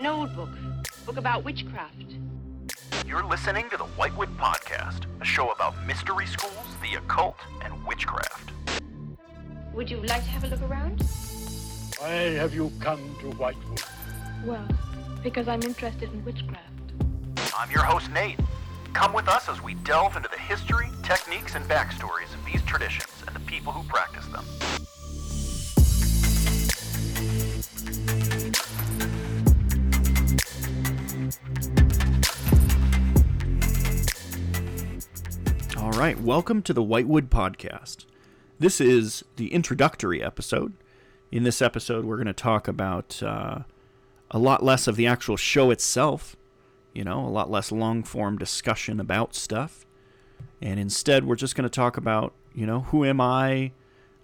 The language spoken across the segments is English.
An old book. Book about witchcraft. You're listening to the Whitewood Podcast, a show about mystery schools, the occult, and witchcraft. Would you like to have a look around? Why have you come to Whitewood? Well, because I'm interested in witchcraft. I'm your host, Nate. Come with us as we delve into the history, techniques, and backstories of these traditions and the people who practice them. Right, welcome to the Whitewood Podcast. This is the introductory episode. In this episode, we're going to talk about uh, a lot less of the actual show itself, you know, a lot less long form discussion about stuff. And instead, we're just going to talk about, you know, who am I?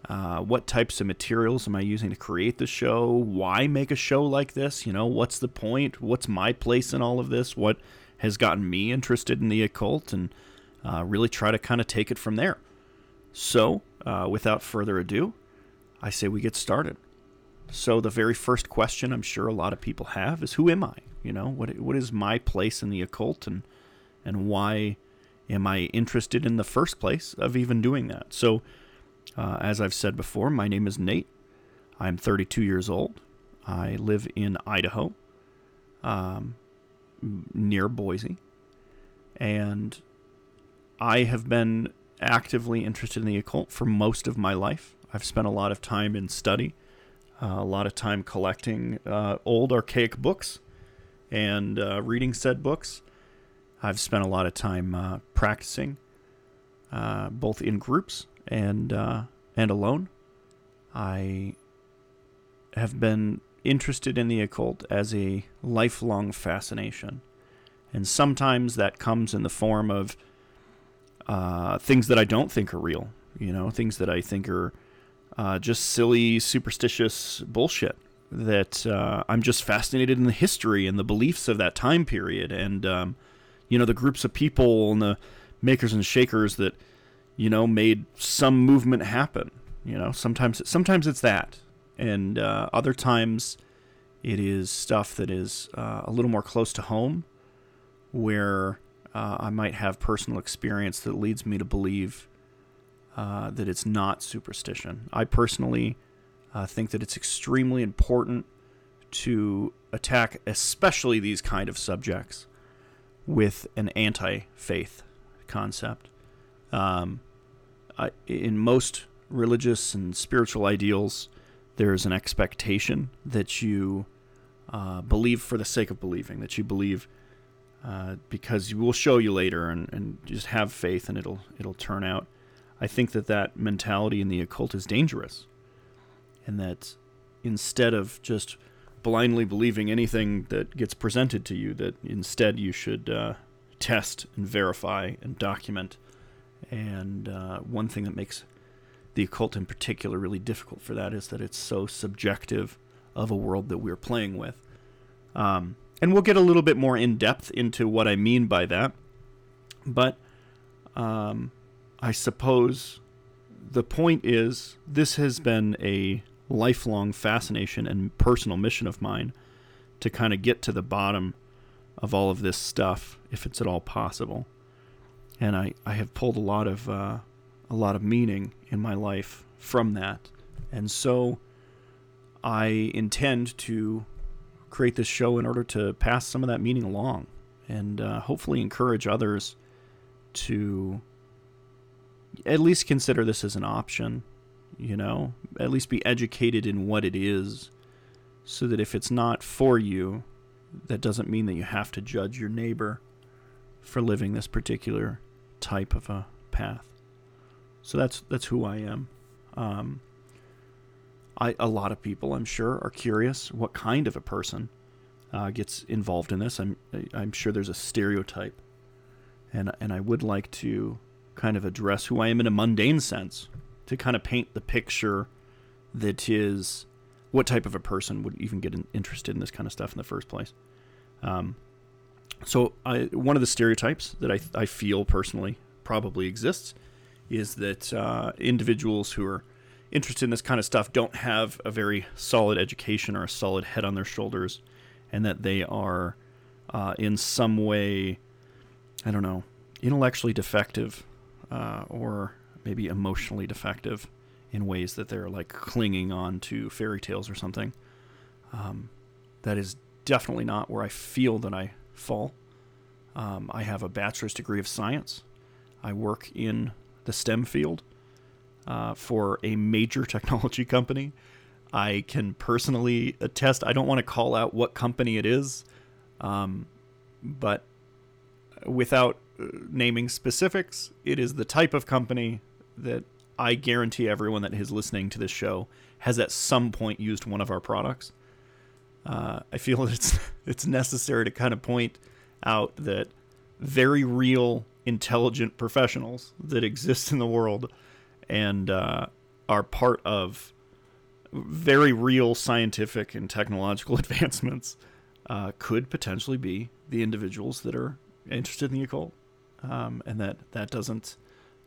Uh, what types of materials am I using to create the show? Why make a show like this? You know, what's the point? What's my place in all of this? What has gotten me interested in the occult? And uh, really try to kind of take it from there. So, uh, without further ado, I say we get started. So, the very first question I'm sure a lot of people have is Who am I? You know, what, what is my place in the occult and, and why am I interested in the first place of even doing that? So, uh, as I've said before, my name is Nate. I'm 32 years old. I live in Idaho, um, near Boise. And I have been actively interested in the occult for most of my life. I've spent a lot of time in study, uh, a lot of time collecting uh, old archaic books and uh, reading said books. I've spent a lot of time uh, practicing, uh, both in groups and uh, and alone. I have been interested in the occult as a lifelong fascination, and sometimes that comes in the form of uh, things that I don't think are real. You know, things that I think are uh, just silly, superstitious bullshit. That uh, I'm just fascinated in the history and the beliefs of that time period, and um, you know the groups of people and the makers and shakers that you know made some movement happen. You know, sometimes sometimes it's that, and uh, other times it is stuff that is uh, a little more close to home, where uh, I might have personal experience that leads me to believe uh, that it's not superstition. I personally uh, think that it's extremely important to attack, especially these kind of subjects, with an anti-faith concept. Um, I, in most religious and spiritual ideals, there is an expectation that you uh, believe for the sake of believing, that you believe uh, because we'll show you later and, and just have faith and it'll it'll turn out. I think that that mentality in the occult is dangerous, and that instead of just blindly believing anything that gets presented to you, that instead you should uh, test and verify and document. And uh, one thing that makes the occult in particular really difficult for that is that it's so subjective of a world that we're playing with. Um, and we'll get a little bit more in depth into what I mean by that. But um, I suppose the point is this has been a lifelong fascination and personal mission of mine to kind of get to the bottom of all of this stuff, if it's at all possible. And I, I have pulled a lot of uh, a lot of meaning in my life from that, and so I intend to create this show in order to pass some of that meaning along and uh, hopefully encourage others to at least consider this as an option, you know, at least be educated in what it is so that if it's not for you, that doesn't mean that you have to judge your neighbor for living this particular type of a path. So that's that's who I am. Um, I, a lot of people, I'm sure, are curious what kind of a person uh, gets involved in this. I'm I'm sure there's a stereotype, and and I would like to kind of address who I am in a mundane sense to kind of paint the picture that is what type of a person would even get in, interested in this kind of stuff in the first place. Um, so I, one of the stereotypes that I, I feel personally probably exists is that uh, individuals who are interested in this kind of stuff don't have a very solid education or a solid head on their shoulders and that they are uh, in some way, I don't know, intellectually defective uh, or maybe emotionally defective in ways that they're like clinging on to fairy tales or something. Um, that is definitely not where I feel that I fall. Um, I have a bachelor's degree of science. I work in the STEM field uh, for a major technology company. I can personally attest, I don't want to call out what company it is, um, but without uh, naming specifics, it is the type of company that I guarantee everyone that is listening to this show has at some point used one of our products. Uh, I feel it's it's necessary to kind of point out that very real, intelligent professionals that exist in the world and uh, are part of very real scientific and technological advancements uh, could potentially be the individuals that are interested in the occult, um, and that that doesn't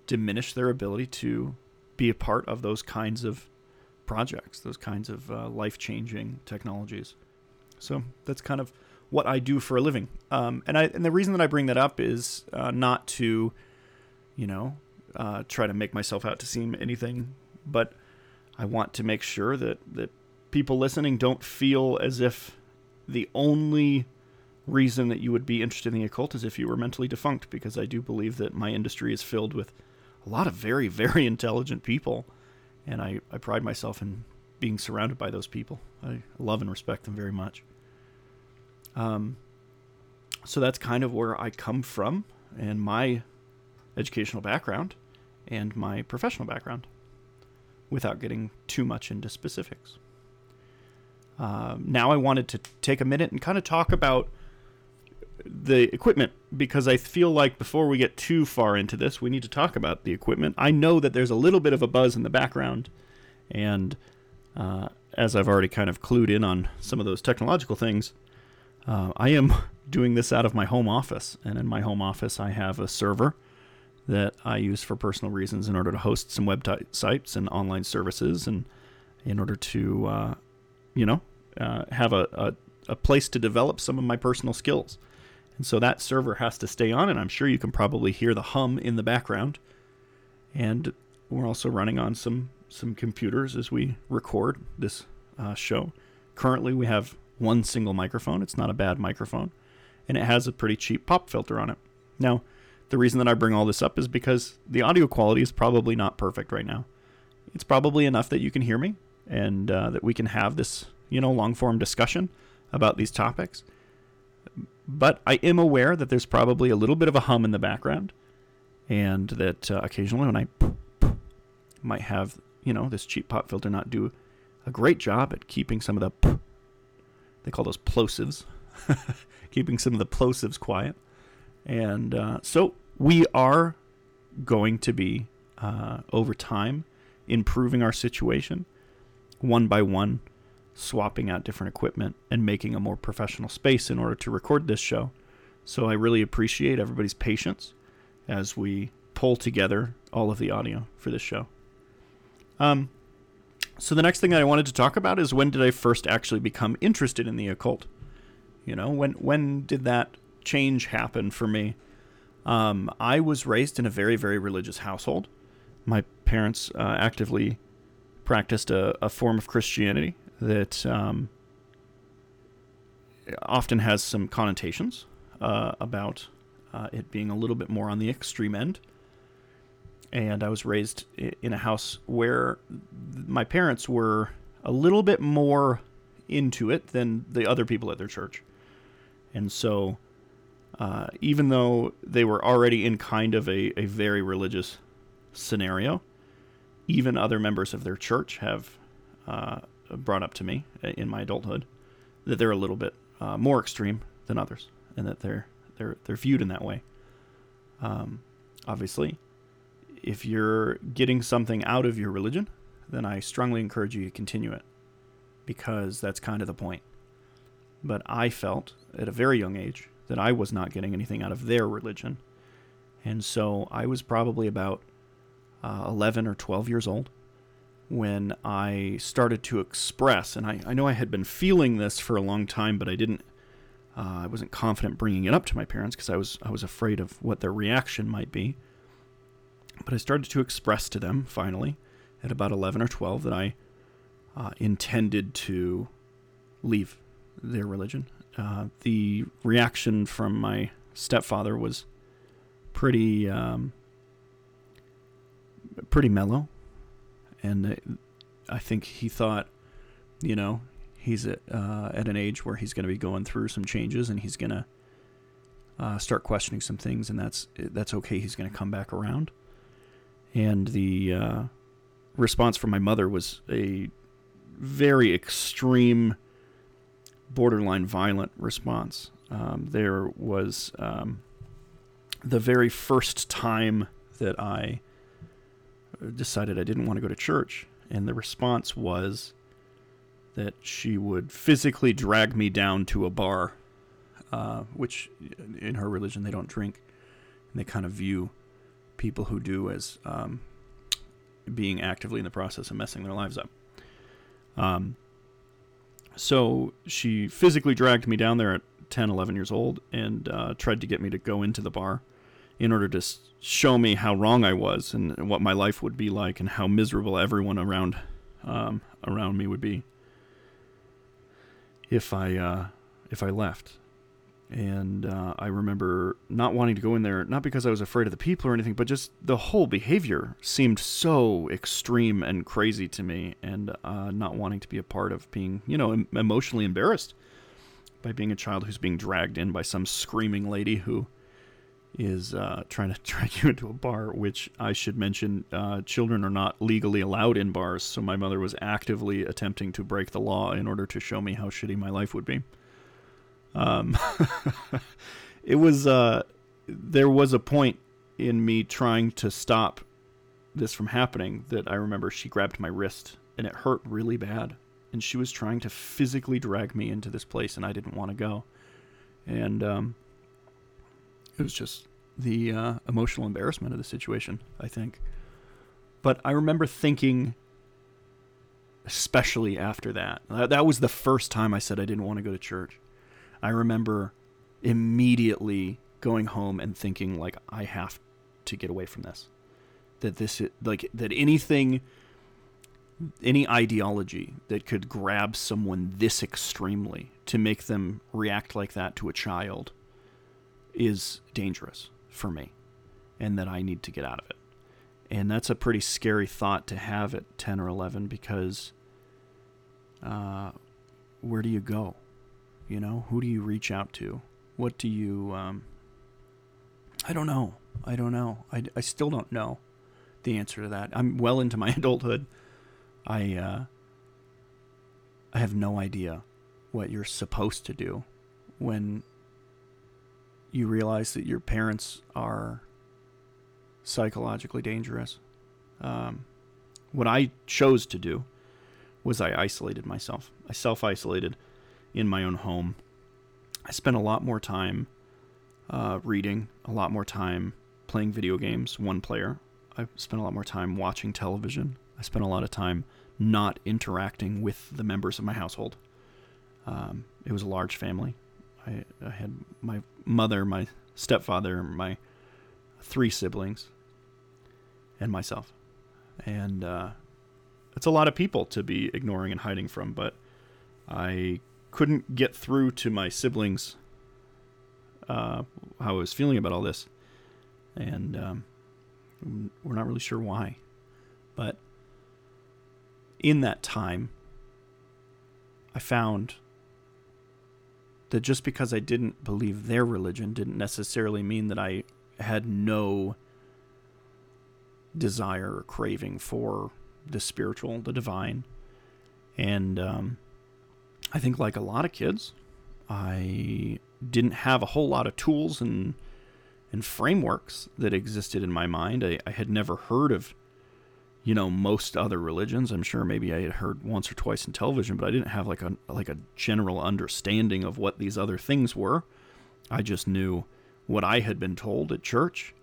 diminish their ability to be a part of those kinds of projects, those kinds of uh, life changing technologies. So that's kind of what I do for a living. Um, and I and the reason that I bring that up is uh, not to, you know, uh, try to make myself out to seem anything, but I want to make sure that that people listening don't feel as if the only reason that you would be interested in the occult is if you were mentally defunct, because I do believe that my industry is filled with a lot of very, very intelligent people, and I, I pride myself in being surrounded by those people. I love and respect them very much. Um, so that's kind of where I come from and my educational background and my professional background without getting too much into specifics. Um, now I wanted to take a minute and kind of talk about the equipment because I feel like before we get too far into this, we need to talk about the equipment. I know that there's a little bit of a buzz in the background, and uh, as I've already kind of clued in on some of those technological things, uh, I am doing this out of my home office. And in my home office, I have a server that I use for personal reasons in order to host some websites and online services, and in order to, uh, you know, uh, have a, a, a place to develop some of my personal skills. And so that server has to stay on, and I'm sure you can probably hear the hum in the background. And we're also running on some some computers as we record this uh, show. Currently, we have one single microphone. It's not a bad microphone, and it has a pretty cheap pop filter on it. Now, the reason that I bring all this up is because the audio quality is probably not perfect right now. It's probably enough that you can hear me and uh, that we can have this, you know, long form discussion about these topics but I am aware that there's probably a little bit of a hum in the background, and that uh, occasionally when I might have you know this cheap pop filter not do a great job at keeping some of the they call those plosives, keeping some of the plosives quiet, and uh, so we are going to be uh, over time improving our situation one by one swapping out different equipment and making a more professional space in order to record this show. So I really appreciate everybody's patience as we pull together all of the audio for this show. Um, so the next thing that I wanted to talk about is when did I first actually become interested in the occult? You know, when when did that change happened for me? Um, I was raised in a very very religious household. My parents uh, actively practiced a, a form of Christianity that um, often has some connotations uh, about uh, it being a little bit more on the extreme end. And I was raised in a house where my parents were a little bit more into it than the other people at their church. And so, uh, even though they were already in kind of a, a very religious scenario, even other members of their church have uh, brought up to me in my adulthood that they're a little bit uh, more extreme than others, and that they're they're they're viewed in that way. Um, obviously, if you're getting something out of your religion, then I strongly encourage you to continue it, because that's kind of the point. But I felt at a very young age that I was not getting anything out of their religion, and so I was probably about uh, 11 or 12 years old when I started to express, and I, I know I had been feeling this for a long time, but I didn't Uh, I wasn't confident bringing it up to my parents because I was I was afraid of what their reaction might be. But I started to express to them finally, at about eleven or twelve, that I uh, intended to leave their religion. Uh, the reaction from my stepfather was pretty um, pretty mellow, and I think he thought, you know, he's at, uh, at an age where he's going to be going through some changes, and he's going to uh, start questioning some things, and that's that's okay. He's going to come back around. And the uh, response from my mother was a very extreme, borderline violent response. Um, there was um, the very first time that I decided I didn't want to go to church, and the response was that she would physically drag me down to a bar, uh, which in her religion they don't drink, and they kind of view people who do as um, being actively in the process of messing their lives up. Um, so she physically dragged me down there at 10, 11 years old and uh, tried to get me to go into the bar in order to show me how wrong I was and what my life would be like and how miserable everyone around um, around me would be if I uh, if I left. And uh, I remember not wanting to go in there, not because I was afraid of the people or anything, but just the whole behavior seemed so extreme and crazy to me, and uh, not wanting to be a part of being, you know, em- emotionally embarrassed by being a child who's being dragged in by some screaming lady who is uh, trying to drag you into a bar, which I should mention uh, children are not legally allowed in bars. So my mother was actively attempting to break the law in order to show me how shitty my life would be. Um, it was, uh, there was a point in me trying to stop this from happening that I remember she grabbed my wrist and it hurt really bad. And she was trying to physically drag me into this place, and I didn't want to go. And, um, it was just the uh, emotional embarrassment of the situation, I think. But I remember thinking, especially after that, that was the first time I said I didn't want to go to church. I remember immediately going home and thinking, like, I have to get away from this. That this, like, that anything, any ideology that could grab someone this extremely to make them react like that to a child is dangerous for me and that I need to get out of it. And that's a pretty scary thought to have at 10 or 11 because uh, where do you go? You know, who do you reach out to? What do you. Um, I don't know. I don't know. I, I still don't know the answer to that. I'm well into my adulthood. I uh, I have no idea what you're supposed to do when you realize that your parents are psychologically dangerous. Um, what I chose to do was I isolated myself. I self isolated in my own home. I spent a lot more time uh, reading, a lot more time playing video games, one player. I spent a lot more time watching television. I spent a lot of time not interacting with the members of my household. Um, it was a large family. I, I had my mother, my stepfather, my three siblings, and myself. And uh, it's a lot of people to be ignoring and hiding from, but I couldn't get through to my siblings uh, how I was feeling about all this. And um, we're not really sure why. But in that time, I found that just because I didn't believe their religion didn't necessarily mean that I had no desire or craving for the spiritual, the divine. And um, I think, like a lot of kids, I didn't have a whole lot of tools and and frameworks that existed in my mind. I, I had never heard of you know most other religions. I'm sure maybe i had heard once or twice in television but i didn't have like a like a general understanding of what these other things were. I just knew what i had been told at church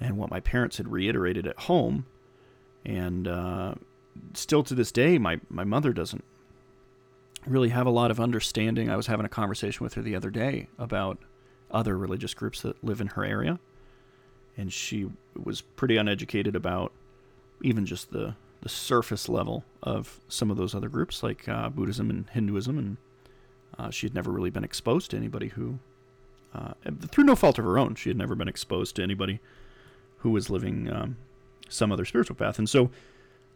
and what my parents had reiterated at home. And uh, still to this day my, my mother doesn't really have a lot of understanding. I was having a conversation with her the other day about other religious groups that live in her area, and she was pretty uneducated about even just the the surface level of some of those other groups like uh, Buddhism and Hinduism, and uh, she had never really been exposed to anybody who, uh, through no fault of her own, she had never been exposed to anybody who was living um, some other spiritual path, and so.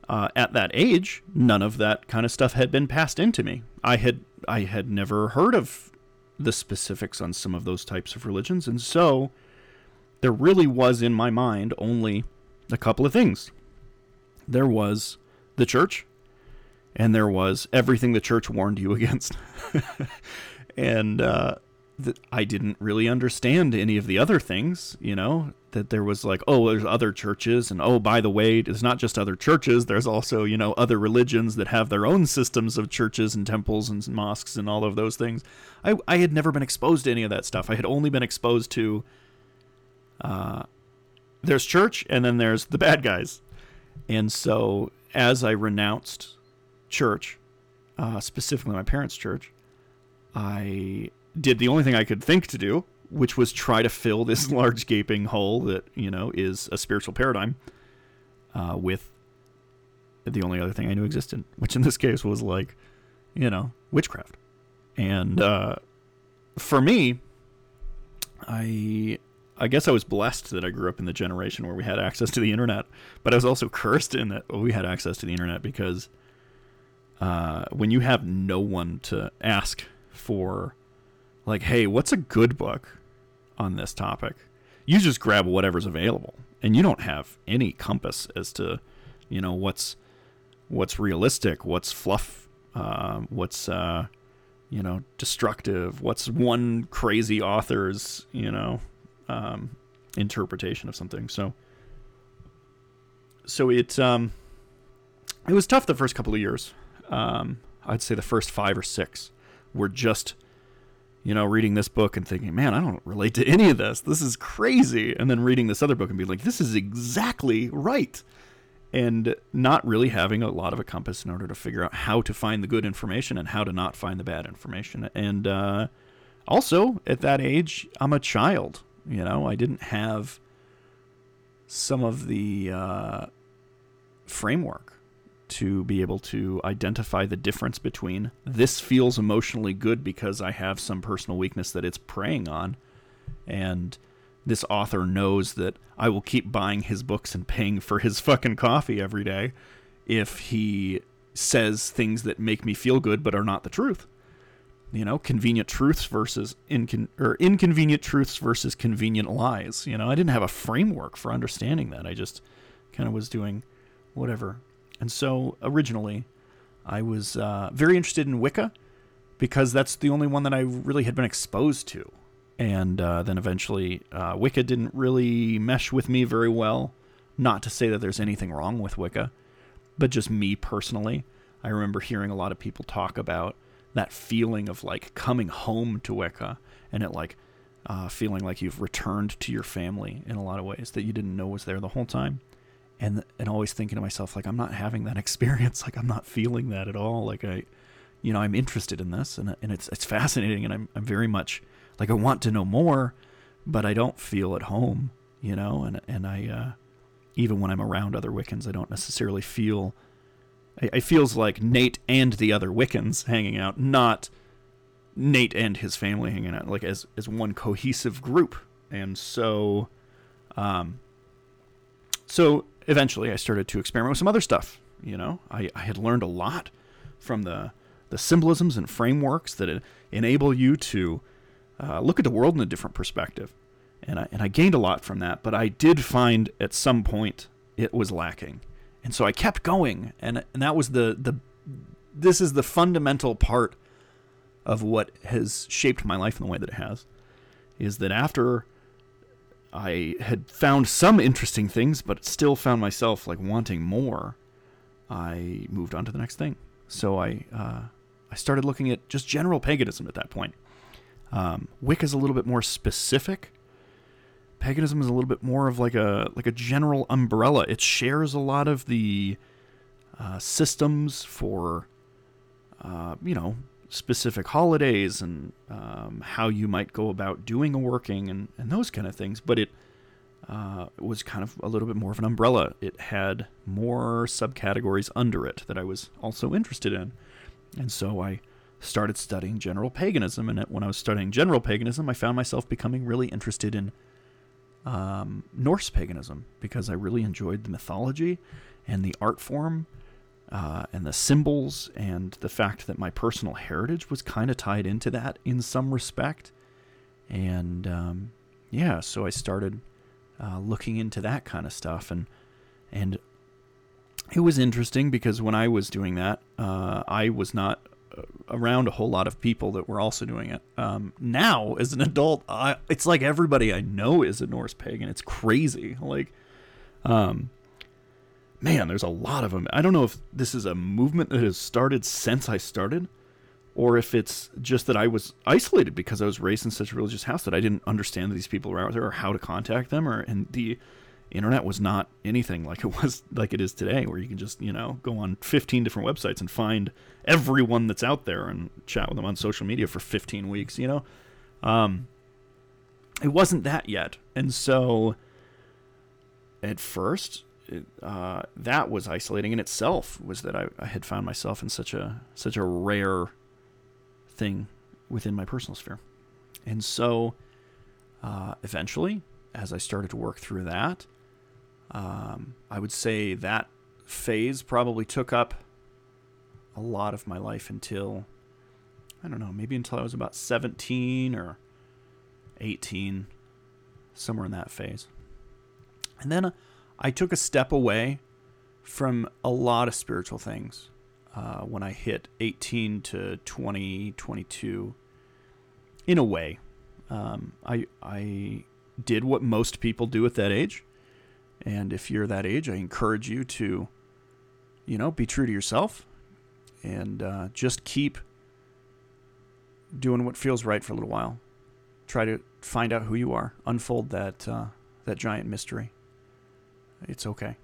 Uh, at that age, none of that kind of stuff had been passed into me. I had I had never heard of the specifics on some of those types of religions, and so there really was in my mind only a couple of things. There was the church, and there was everything the church warned you against. and uh, th- I didn't really understand any of the other things, you know, that there was like, oh, there's other churches, and oh, by the way, it's not just other churches, there's also, you know, other religions that have their own systems of churches and temples and mosques and all of those things. I, I had never been exposed to any of that stuff. I had only been exposed to uh, there's church, and then there's the bad guys. And so, as I renounced church, uh, specifically my parents' church, I did the only thing I could think to do, which was try to fill this large gaping hole that you know is a spiritual paradigm uh, with the only other thing I knew existed, which in this case was like, you know, witchcraft. And uh, for me, I I guess I was blessed that I grew up in the generation where we had access to the internet, but I was also cursed in that we had access to the internet because uh, when you have no one to ask for, like, hey, what's a good book on this topic? You just grab whatever's available, and you don't have any compass as to, you know, what's what's realistic, what's fluff, uh, what's uh, you know destructive, what's one crazy author's, you know, um, interpretation of something. So, so it um, it was tough the first couple of years. Um, I'd say the first five or six were just, you know, reading this book and thinking, man, I don't relate to any of this. This is crazy. And then reading this other book and being like, this is exactly right. And not really having a lot of a compass in order to figure out how to find the good information and how to not find the bad information. And uh, also, at that age, I'm a child. You know, I didn't have some of the uh, framework to be able to identify the difference between this feels emotionally good because I have some personal weakness that it's preying on, and this author knows that I will keep buying his books and paying for his fucking coffee every day if he says things that make me feel good but are not the truth you know, convenient truths versus incon- or inconvenient truths versus convenient lies. You know, I didn't have a framework for understanding that. I just kind of was doing whatever. And so originally, I was uh, very interested in Wicca because that's the only one that I really had been exposed to. And uh, then eventually, uh, Wicca didn't really mesh with me very well. Not to say that there's anything wrong with Wicca, but just me personally. I remember hearing a lot of people talk about that feeling of like coming home to Wicca and it like uh, feeling like you've returned to your family in a lot of ways that you didn't know was there the whole time. And, and always thinking to myself, like, I'm not having that experience. Like, I'm not feeling that at all. Like, I, you know, I'm interested in this and, and it's, it's fascinating. And I'm, I'm very much like, I want to know more, but I don't feel at home, you know? And, and I, uh, even when I'm around other Wiccans, I don't necessarily feel it feels like Nate and the other Wiccans hanging out, not Nate and his family hanging out, like as as one cohesive group. And so, um, so eventually, I started to experiment with some other stuff. You know, I, I had learned a lot from the the symbolisms and frameworks that enable you to uh, look at the world in a different perspective. And I, and I gained a lot from that, but I did find at some point it was lacking and so I kept going, and and that was the the this is the fundamental part of what has shaped my life in the way that it has, is that after I had found some interesting things, but still found myself like wanting more, I moved on to the next thing. So I uh, I started looking at just general paganism at that point. Um, Wicca is a little bit more specific paganism is a little bit more of like a like a general umbrella. It shares a lot of the uh, systems for uh, you know specific holidays and um, how you might go about doing a working and, and those kind of things. But it uh, was kind of a little bit more of an umbrella. It had more subcategories under it that I was also interested in. And so I started studying general paganism. And when I was studying general paganism, I found myself becoming really interested in um, Norse paganism because I really enjoyed the mythology and the art form uh, and the symbols and the fact that my personal heritage was kind of tied into that in some respect. And um, yeah, so I started uh, looking into that kind of stuff, and and it was interesting because when I was doing that, uh, I was not uh, around a whole lot of people that were also doing it. Um, now, as an adult, I, it's like everybody I know is a Norse pagan. It's crazy. Like, um, man, there's a lot of them. I don't know if this is a movement that has started since I started, or if it's just that I was isolated because I was raised in such a religious house that I didn't understand these people were out there or how to contact them, or and the internet was not anything like it was like it is today, where you can just you know go on 15 different websites and find everyone that's out there and chat with them on social media for 15 weeks. You know, um, it wasn't that yet, and so at first uh, that was isolating in itself. Was that I, I had found myself in such a such a rare thing within my personal sphere, and so uh, eventually, as I started to work through that, um, I would say that phase probably took up a lot of my life until I don't know, maybe until I was about 17 or 18, somewhere in that phase. And then I took a step away from a lot of spiritual things uh, when I hit 18 to 20, 22. In a way, um, I I did what most people do at that age, and if you're that age, I encourage you to, you know, be true to yourself, and uh, just keep doing what feels right for a little while. Try to find out who you are, unfold that uh, that giant mystery it's okay.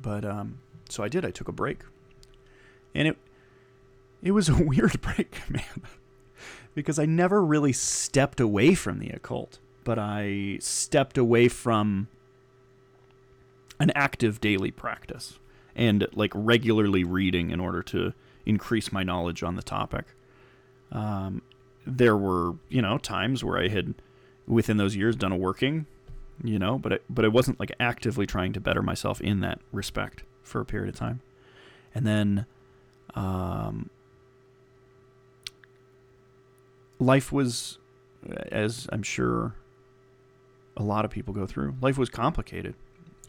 But um, so I did. I took a break, and it it was a weird break, man, because I never really stepped away from the occult, but I stepped away from an active daily practice and like regularly reading in order to increase my knowledge on the topic. Um, there were, you know, times where I had, within those years, done a working you know, but it, but I wasn't like actively trying to better myself in that respect for a period of time. And then um, life was as I'm sure a lot of people go through. Life was complicated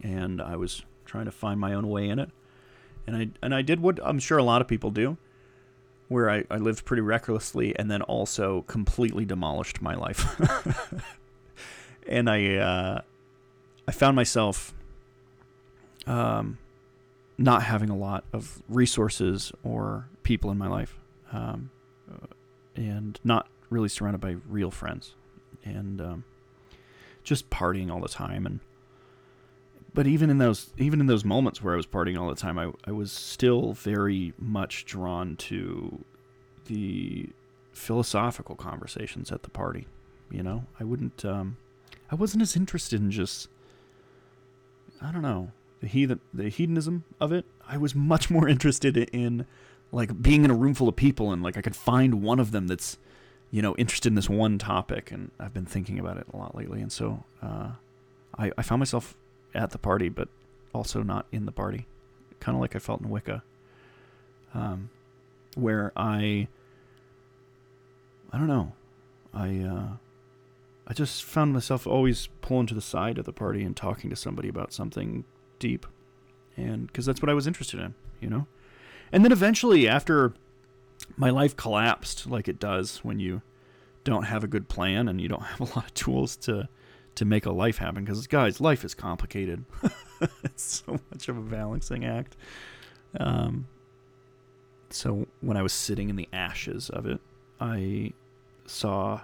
and I was trying to find my own way in it. And I and I did what I'm sure a lot of people do where I, I lived pretty recklessly and then also completely demolished my life. and I uh, I found myself um, not having a lot of resources or people in my life, um, and not really surrounded by real friends, and um, just partying all the time. And but even in those even in those moments where I was partying all the time, I I was still very much drawn to the philosophical conversations at the party. You know, I wouldn't. Um, I wasn't as interested in just I don't know the heathen the hedonism of it. I was much more interested in like being in a room full of people and like I could find one of them that's you know interested in this one topic and I've been thinking about it a lot lately. And so uh, I, I found myself at the party but also not in the party. Kind of like I felt in Wicca. Um, where I I don't know. I uh, I just found myself always pulling to the side of the party and talking to somebody about something deep. And because that's what I was interested in, you know? And then eventually, after my life collapsed, like it does when you don't have a good plan and you don't have a lot of tools to to make a life happen because guys life is complicated it's so much of a balancing act um, so when i was sitting in the ashes of it i saw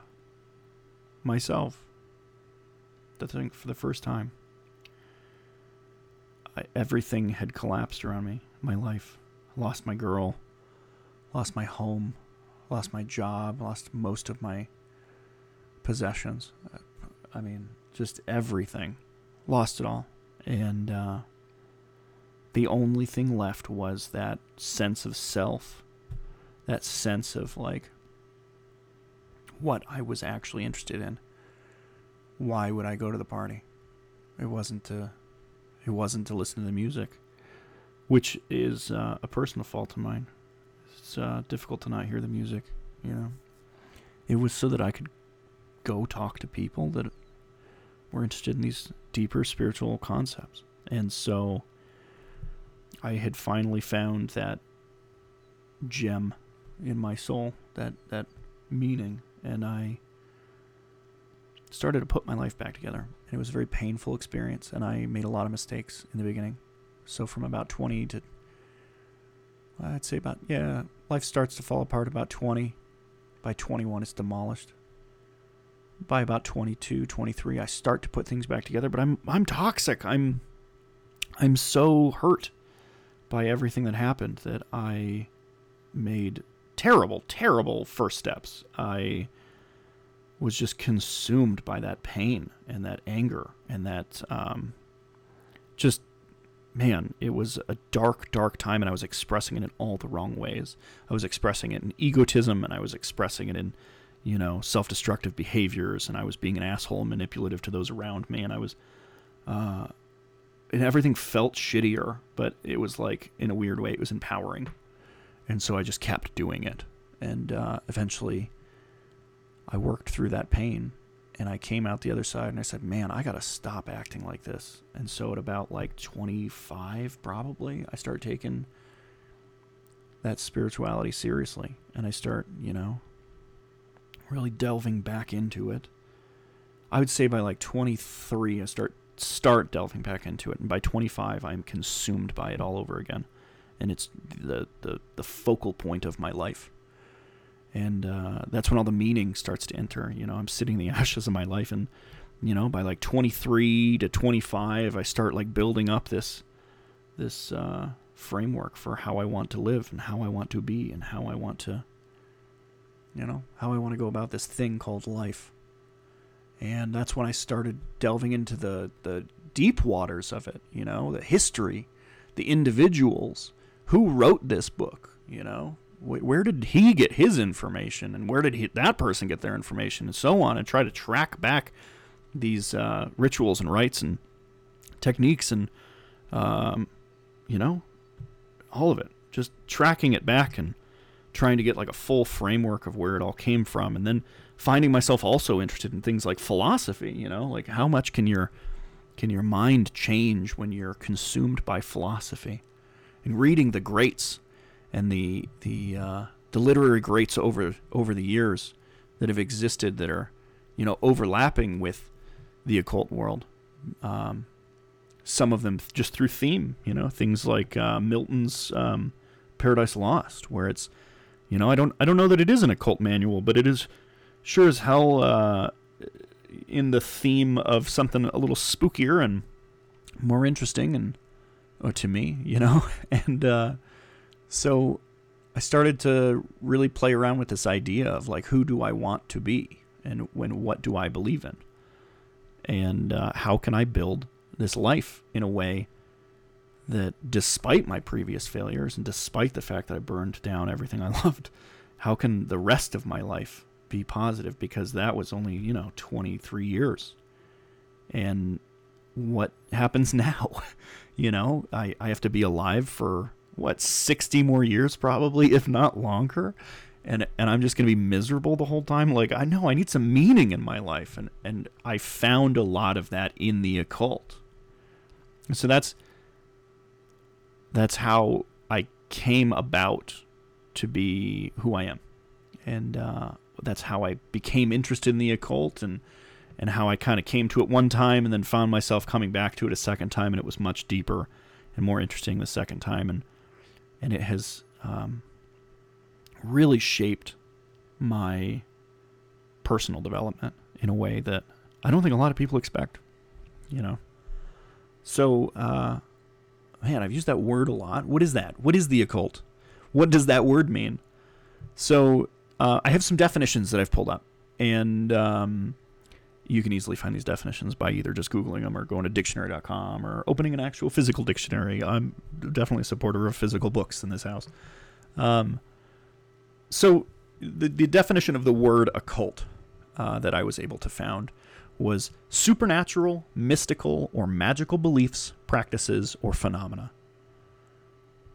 myself. I think for the first time. I, everything had collapsed around me. My life. I lost my girl. Lost my home. lost my job, lost most of my possessions. I mean, just everything. Lost it all. And uh, the only thing left was that sense of self, that sense of like what I was actually interested in. Why would I go to the party? It wasn't to it wasn't to listen to the music, which is uh, a personal fault of mine. It's uh, difficult to not hear the music, you know. It was so that I could go talk to people that were interested in these deeper spiritual concepts. And so I had finally found that gem in my soul, that that meaning, and I started to put my life back together. And it was a very painful experience, and I made a lot of mistakes in the beginning. So from about 20 to I'd say about yeah, life starts to fall apart about 20. By 21 it's demolished. By about 22, 23 I start to put things back together, but I'm I'm toxic. I'm I'm so hurt by everything that happened that I made terrible, terrible first steps. I was just consumed by that pain and that anger and that um, just man, it was a dark, dark time, and I was expressing it in all the wrong ways. I was expressing it in egotism, and I was expressing it in, you know, self-destructive behaviors, and I was being an asshole and manipulative to those around me, and I was, uh, and everything felt shittier, but it was like in a weird way, it was empowering, and so I just kept doing it, and uh, eventually, I worked through that pain and I came out the other side and I said, "Man, I got to stop acting like this." And so at about like 25 probably, I start taking that spirituality seriously and I start, you know, really delving back into it. I would say by like 23 I start start delving back into it and by 25 I'm consumed by it all over again. And it's the the the focal point of my life and uh, that's when all the meaning starts to enter. You know, I'm sitting in the ashes of my life, and you know, by like 23 to 25, I start like building up this this uh, framework for how I want to live and how I want to be and how I want to, you know, how I want to go about this thing called life. And that's when I started delving into the the deep waters of it. You know, the history, the individuals who wrote this book. You know, where did he get his information and where did he, that person get their information and so on and try to track back these uh, rituals and rites and techniques and um, you know all of it. Just tracking it back and trying to get like a full framework of where it all came from and then finding myself also interested in things like philosophy you know? Like how much can your can your mind change when you're consumed by philosophy and reading the greats and the the uh, the literary greats over over the years that have existed that are you know overlapping with the occult world. Um, some of them just through theme, you know, things like uh, Milton's um, Paradise Lost, where it's, you know, I don't I don't know that it is an occult manual, but it is sure as hell uh, in the theme of something a little spookier and more interesting and oh, to me, you know, and uh, so I started to really play around with this idea of like, who do I want to be? And when what do I believe in? And uh, how can I build this life in a way that, despite my previous failures and despite the fact that I burned down everything I loved, how can the rest of my life be positive? Because that was only, you know, 23 years. And what happens now? You know, I, I have to be alive for what 60 more years probably if not longer. And and I'm just going to be miserable the whole time. Like I know I need some meaning in my life. And and I found a lot of that in the occult. So that's that's how I came about to be who I am. And uh, that's how I became interested in the occult. And and how I kind of came to it one time and then found myself coming back to it a second time and it was much deeper and more interesting the second time and and it has um, really shaped my personal development in a way that I don't think a lot of people expect. You know, so uh, man, I've used that word a lot. What is that? What is the occult? What does that word mean? So uh, I have some definitions that I've pulled up, and um, you can easily find these definitions by either just googling them or going to dictionary.com or opening an actual physical dictionary. I'm definitely a supporter of physical books in this house. Um, so the, the definition of the word occult uh, that I was able to found was supernatural, mystical, or magical beliefs, practices, or phenomena.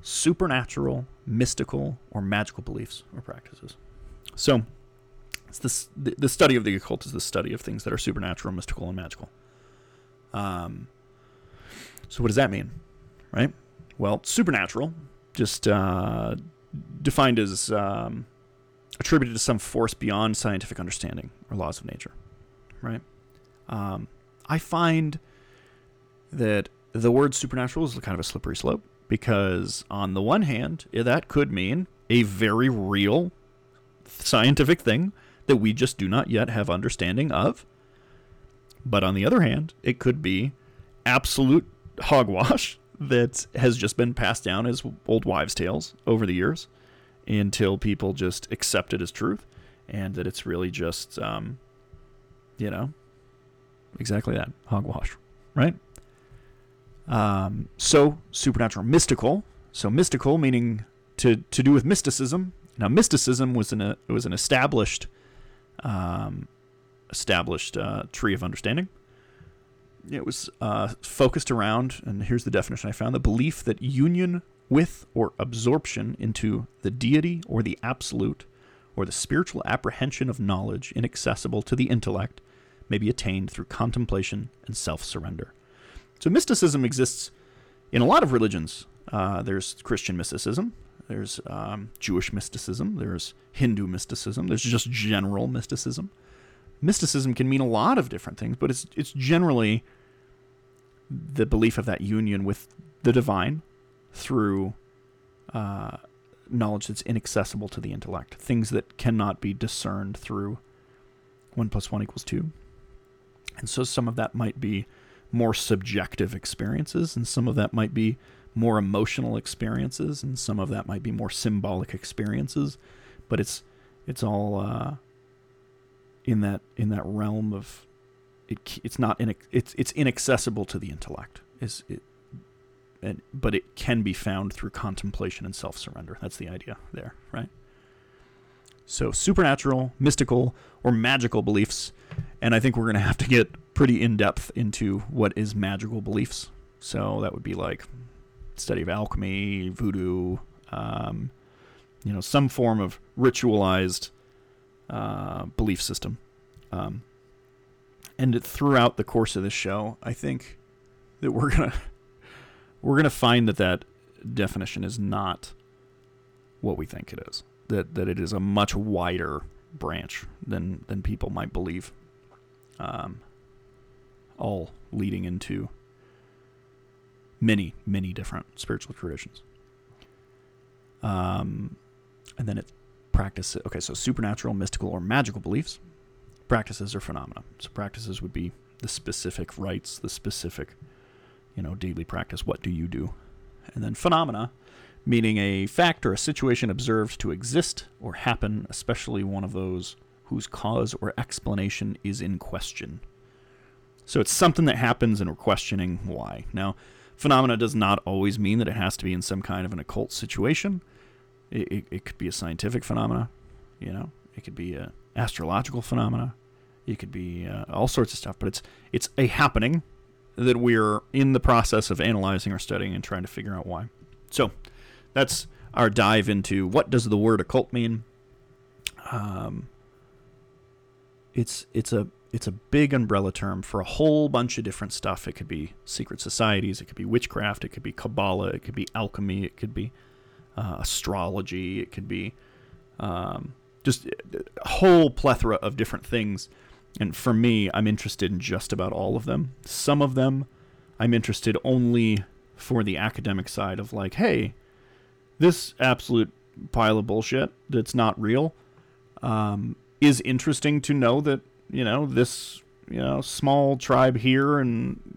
Supernatural, mystical, or magical beliefs or practices. So, it's the, the study of the occult is the study of things that are supernatural, mystical, and magical. Um, so, what does that mean? Right? Well, supernatural, just uh, defined as um, attributed to some force beyond scientific understanding or laws of nature. Right? Um, I find that the word supernatural is kind of a slippery slope because, on the one hand, that could mean a very real scientific thing that we just do not yet have understanding of. But on the other hand, it could be absolute hogwash that has just been passed down as old wives' tales over the years until people just accept it as truth and that it's really just, um, you know, exactly that hogwash, right? Um, so supernatural, mystical. So mystical meaning to to do with mysticism. Now mysticism was an was an established um, established uh, tree of understanding. It was uh, focused around, and here's the definition I found: the belief that union with or absorption into the deity or the absolute or the spiritual apprehension of knowledge inaccessible to the intellect may be attained through contemplation and self surrender. So, mysticism exists in a lot of religions. Uh, there's Christian mysticism, there's um, Jewish mysticism, there's Hindu mysticism, there's just general mysticism. Mysticism can mean a lot of different things, but it's it's generally the belief of that union with the divine through uh, knowledge that's inaccessible to the intellect, things that cannot be discerned through one plus one equals two. And so some of that might be more subjective experiences, and some of that might be more emotional experiences, and some of that might be more symbolic experiences. But it's it's all uh, in that in that realm of it. It's not in, it's it's inaccessible to the intellect. Is it? And, but it can be found through contemplation and self surrender. That's the idea there, right? So supernatural, mystical, or magical beliefs and I think we're going to have to get pretty in depth into what is magical beliefs. So that would be like study of alchemy, voodoo, um, you know, some form of ritualized uh, belief system. Um, and throughout the course of this show, I think that we're gonna we're gonna find that that definition is not what we think it is. That that it is a much wider branch than than people might believe um, all leading into many, many different spiritual traditions. Um, and then it practice. Okay, so supernatural, mystical, or magical beliefs, practices or phenomena. So practices would be the specific rites, the specific, you know, daily practice. What do you do? And then phenomena, meaning a fact or a situation observed to exist or happen, especially one of those whose cause or explanation is in question. So it's something that happens and we're questioning why. Now, phenomena does not always mean that it has to be in some kind of an occult situation. It, it, it could be a scientific phenomena, you know. It could be a astrological phenomena. It could be uh, all sorts of stuff. But it's it's a happening that we're in the process of analyzing or studying and trying to figure out why. So that's our dive into what does the word occult mean. Um, it's it's a it's a big umbrella term for a whole bunch of different stuff. It could be secret societies, it could be witchcraft, it could be Kabbalah, it could be alchemy, it could be uh, astrology, it could be um, just a whole plethora of different things. And for me, I'm interested in just about all of them. Some of them I'm interested only for the academic side of like, hey, this absolute pile of bullshit that's not real. Um, is interesting to know that you know this you know small tribe here and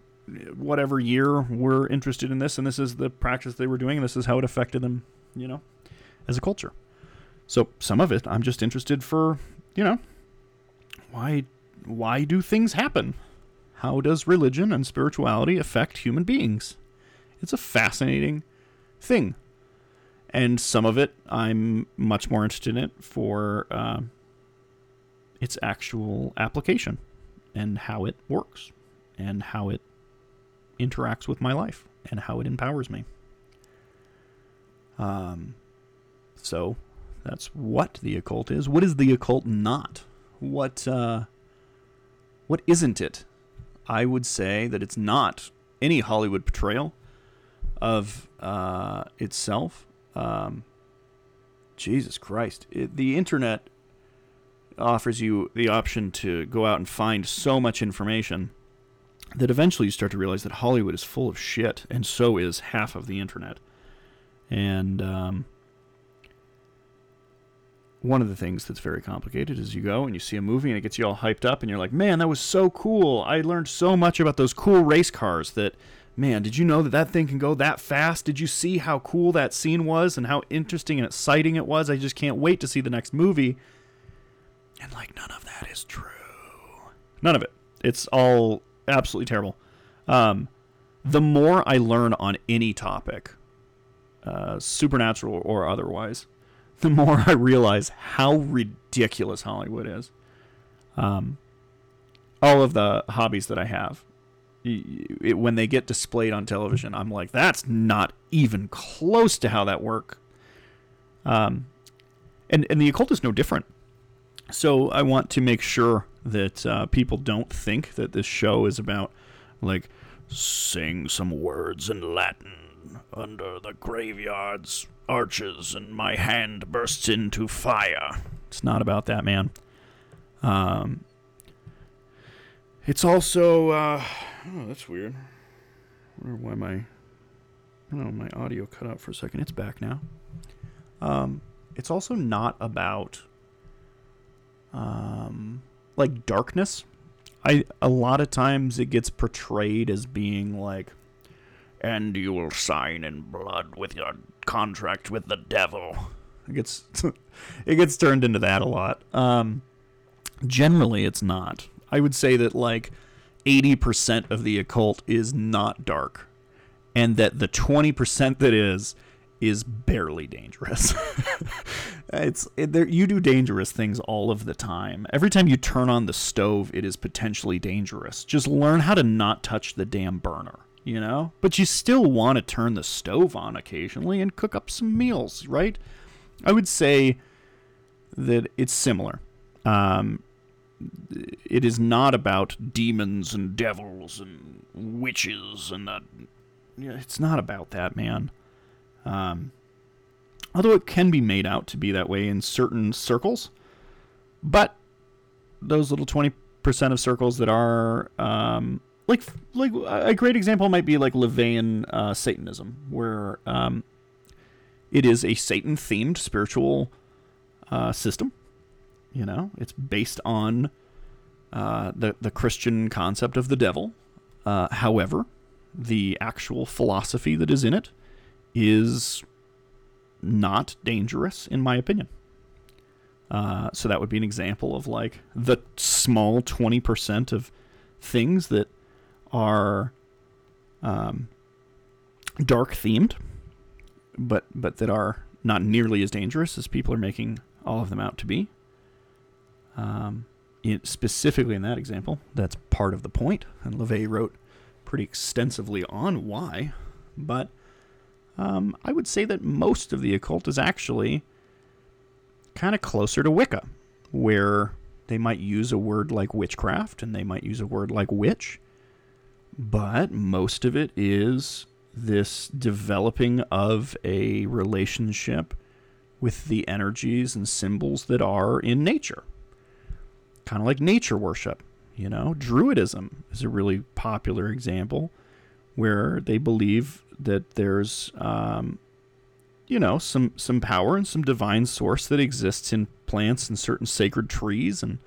whatever year were interested in this and this is the practice they were doing and this is how it affected them you know as a culture So some of it I'm just interested for, you know, why why do things happen? How does religion and spirituality affect human beings? It's a fascinating thing. And some of it I'm much more interested in it for uh, its actual application and how it works and how it interacts with my life and how it empowers me. Um, so that's what the occult is. What is the occult not? What uh, what isn't it? I would say that it's not any Hollywood portrayal of uh, itself. Um, Jesus Christ, it, the internet offers you the option to go out and find so much information that eventually you start to realize that Hollywood is full of shit, and so is half of the internet. And um, one of the things that's very complicated is you go and you see a movie and it gets you all hyped up, and you're like, man, that was so cool. I learned so much about those cool race cars that. Man, did you know that that thing can go that fast? Did you see how cool that scene was and how interesting and exciting it was? I just can't wait to see the next movie. And like none of that is true. None of it. It's all absolutely terrible. Um, the more I learn on any topic, uh, supernatural or otherwise, the more I realize how ridiculous Hollywood is. Um, all of the hobbies that I have, it, when they get displayed on television, I'm like, that's not even close to how that work. Um, and and the occult is no different. So I want to make sure that uh, people don't think that this show is about like saying some words in Latin under the graveyard's arches and my hand bursts into fire. It's not about that, man. Um, it's also uh, oh, that's weird. I wonder why my oh my audio cut out for a second. It's back now. Um, it's also not about um, like darkness. I a lot of times it gets portrayed as being like, and you will sign in blood with your contract with the devil. It gets it gets turned into that a lot. Um, generally, it's not. I would say that like eighty percent of the occult is not dark, and that the twenty percent that is is barely dangerous. it's it, there, you do dangerous things all of the time. Every time you turn on the stove, it is potentially dangerous. Just learn how to not touch the damn burner, you know? But you still want to turn the stove on occasionally and cook up some meals, right? I would say that it's similar. Um, it is not about demons and devils and witches and that. Yeah, it's not about that, man. Um, although it can be made out to be that way in certain circles, but those little twenty percent of circles that are um, like like a great example might be like LaVeyan uh, Satanism, where um, it is a Satan themed spiritual uh, system. You know, it's based on uh, the the Christian concept of the devil. Uh, however, the actual philosophy that is in it is not dangerous, in my opinion. Uh, so that would be an example of like the small 20% of things that are um, dark themed, but but that are not nearly as dangerous as people are making all of them out to be. Um, it, specifically in that example, that's part of the point, and LaVey wrote pretty extensively on why. But um, I would say that most of the occult is actually kind of closer to Wicca, where they might use a word like witchcraft and they might use a word like witch, but most of it is this developing of a relationship with the energies and symbols that are in nature. Kind of like nature worship, you know? Druidism is a really popular example where they believe that there's um, you know some some power and some divine source that exists in plants and certain sacred trees. And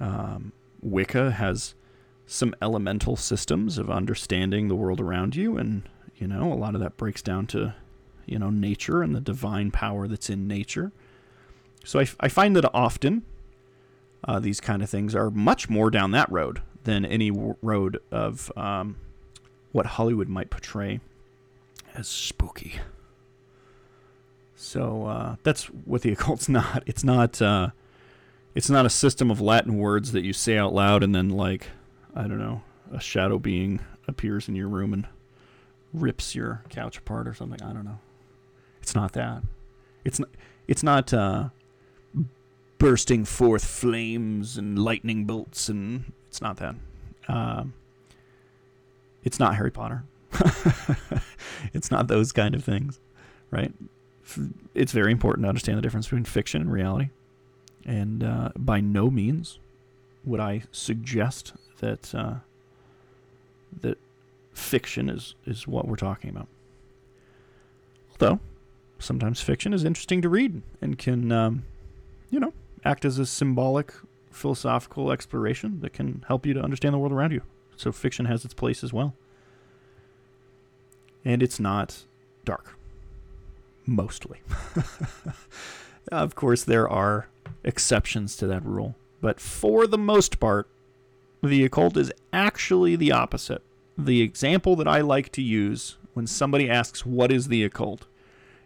um, Wicca has some elemental systems of understanding the world around you. And you know a lot of that breaks down to you know nature and the divine power that's in nature. So I, find that often uh, these kind of things are much more down that road than any w- road of um, what Hollywood might portray as spooky. So uh, that's what the occult's not. It's not. Uh, it's not a system of Latin words that you say out loud and then like I don't know a shadow being appears in your room and rips your couch apart or something. I don't know. It's not that. It's not. It's not uh, bursting forth flames and lightning bolts and it's not that. Um, it's not Harry Potter. it's not those kind of things, right? It's very important to understand the difference between fiction and reality. And uh, by no means would I suggest that uh, that fiction is, is what we're talking about. Although, sometimes fiction is interesting to read and can, um, you know, act as a symbolic philosophical exploration that can help you to understand the world around you. So fiction has its place as well. And it's not dark. Mostly. of course, there are exceptions to that rule. But for the most part, the occult is actually the opposite. The example that I like to use when somebody asks, What is the occult?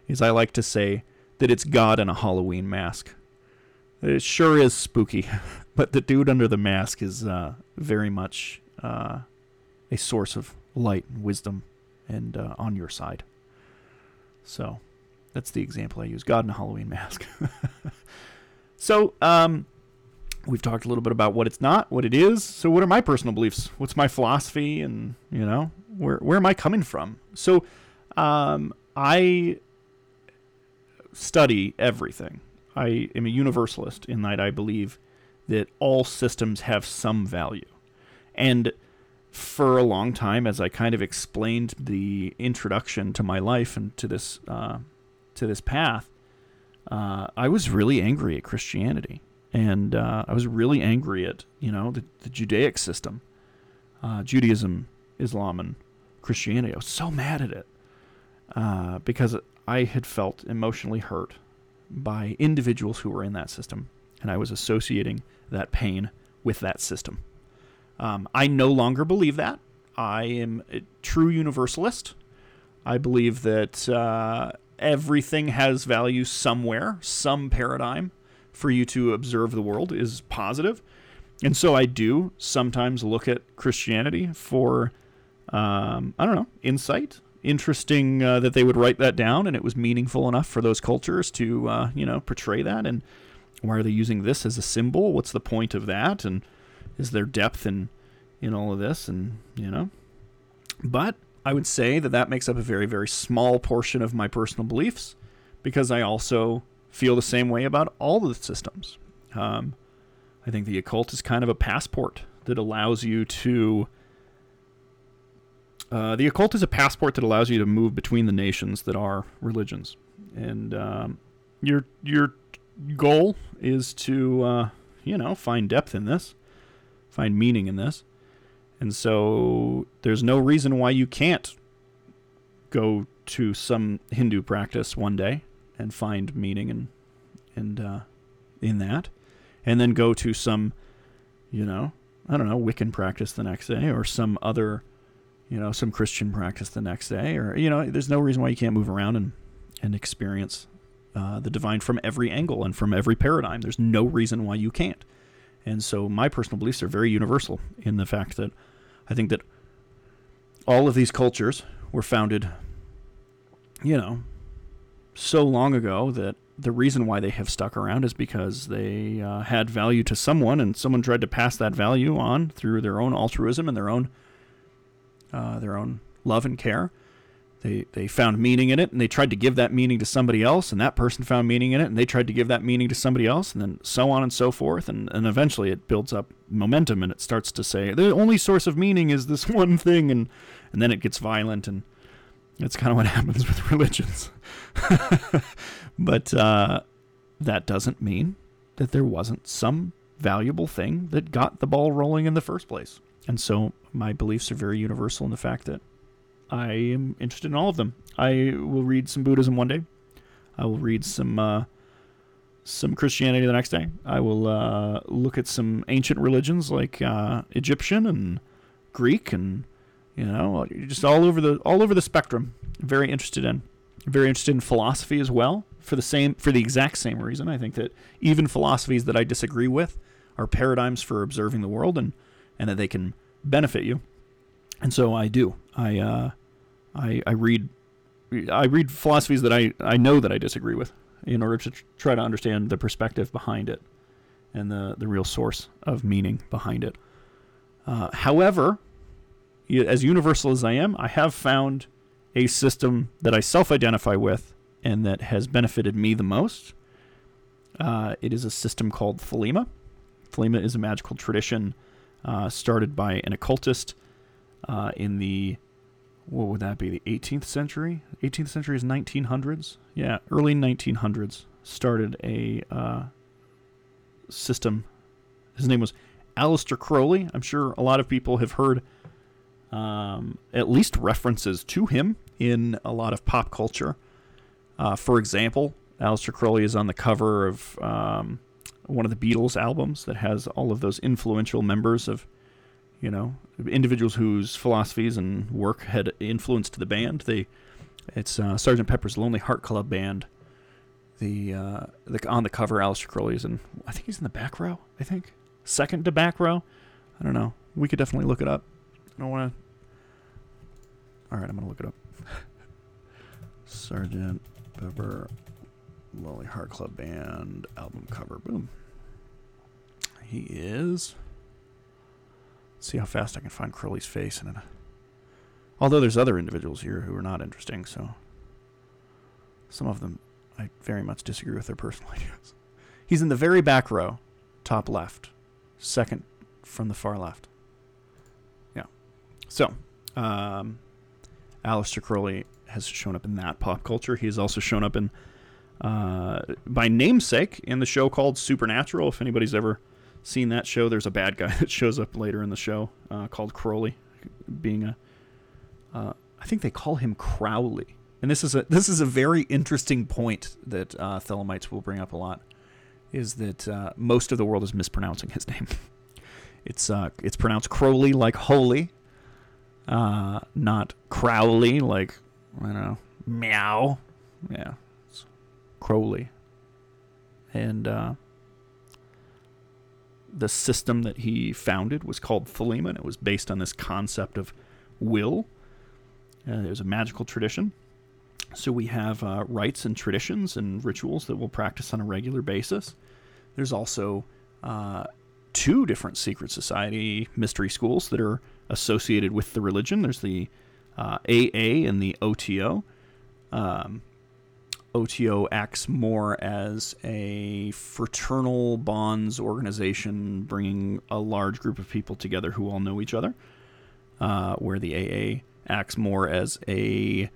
is I like to say that it's God in a Halloween mask. It sure is spooky, but the dude under the mask is uh, very much uh, a source of light and wisdom and uh, on your side. So that's the example I use God in a Halloween mask. so, um, we've talked a little bit about what it's not, what it is. So, what are my personal beliefs? What's my philosophy? And, you know, where, where am I coming from? So, um, I study everything. I am a universalist in that I believe that all systems have some value. And for a long time, as I kind of explained the introduction to my life and to this uh, to this path, uh, I was really angry at Christianity, and uh, I was really angry at you know the, the Judaic system, uh, Judaism, Islam, and Christianity. I was so mad at it uh, because I had felt emotionally hurt by individuals who were in that system, and I was associating that pain with that system. Um, I no longer believe that. I am a true universalist. I believe that uh, everything has value somewhere, some paradigm for you to observe the world is positive. And so I do sometimes look at Christianity for, um, I don't know, insight. Interesting uh, that they would write that down and it was meaningful enough for those cultures to, uh, you know, portray that. And why are they using this as a symbol? What's the point of that? And is there depth in, in all of this? And, you know, but I would say that that makes up a very, very small portion of my personal beliefs because I also feel the same way about all the systems. Um, I think the occult is kind of a passport that allows you to. Uh, the occult is a passport that allows you to move between the nations that are religions, and um, your your goal is to uh, you know find depth in this, find meaning in this, and so there's no reason why you can't go to some Hindu practice one day and find meaning and and uh, in that, and then go to some, you know, I don't know, Wiccan practice the next day, or some other, you know, some Christian practice the next day, or you know, there's no reason why you can't move around and and experience uh, the divine from every angle and from every paradigm. There's no reason why you can't. And so my personal beliefs are very universal in the fact that I think that all of these cultures were founded, you know, so long ago that the reason why they have stuck around is because they uh, had value to someone and someone tried to pass that value on through their own altruism and their own uh, their own love and care. They, they found meaning in it and they tried to give that meaning to somebody else and that person found meaning in it and they tried to give that meaning to somebody else and then so on and so forth and, and eventually it builds up momentum and it starts to say the only source of meaning is this one thing and and then it gets violent and that's kind of what happens with religions. But uh, that doesn't mean that there wasn't some valuable thing that got the ball rolling in the first place. And so my beliefs are very universal in the fact that I am interested in all of them. I will read some Buddhism one day. I will read some uh, some Christianity the next day. I will uh, look at some ancient religions like uh, Egyptian and Greek and you know just all over the all over the spectrum. Very interested in. Very interested in philosophy as well for the same for the exact same reason. I think that even philosophies that I disagree with are paradigms for observing the world and and that they can benefit you. And so I do. I uh, I I read I read philosophies that I I know that I disagree with in order to tr- try to understand the perspective behind it and the the real source of meaning behind it. Uh, however, as universal as I am, I have found a system that I self-identify with and that has benefited me the most. Uh, it is a system called Thelema. Thelema is a magical tradition uh, started by an occultist uh, in the what would that be? The 18th century? 18th century is 1900s. Yeah, early 1900s. Started a uh, system. His name was Aleister Crowley. I'm sure a lot of people have heard um, at least references to him in a lot of pop culture. Uh, for example, Aleister Crowley is on the cover of um, one of the Beatles albums that has all of those influential members of, you know, individuals whose philosophies and work had influenced the band. They, it's uh, Sergeant Pepper's Lonely Heart Club Band. The, uh, the on the cover, Aleister Crowley is in. I think he's in the back row. I think second to back row. I don't know. We could definitely look it up. I don't want to. All right, I'm gonna look it up. Sergeant Pepper Lonely Heart Club Band album cover. Boom. He is. See how fast I can find Crowley's face in it. Although there's other individuals here who are not interesting, so some of them I very much disagree with their personal ideas. He's in the very back row, top left, second from the far left. Yeah. So, um, Aleister Crowley has shown up in that pop culture. He has also shown up in uh, by namesake in the show called Supernatural. If anybody's ever seen that show, there's a bad guy that shows up later in the show uh, called Crowley, being a. Uh, I think they call him Crowley, and this is a this is a very interesting point that uh, Thelemites will bring up a lot, is that uh, most of the world is mispronouncing his name. it's uh, it's pronounced Crowley like holy, uh, not Crowley like I don't know meow. Yeah, Crowley. And the system that he founded was called Thelema, it was based on this concept of will. Uh, it was a magical tradition. So we have uh, rites and traditions and rituals that we'll practice on a regular basis. There's also uh, two different secret society mystery schools that are associated with the religion. There's the AA uh, and the OTO. Um, OTO acts more as a fraternal bonds organization, bringing a large group of people together who all know each other. Uh, where the AA acts more as a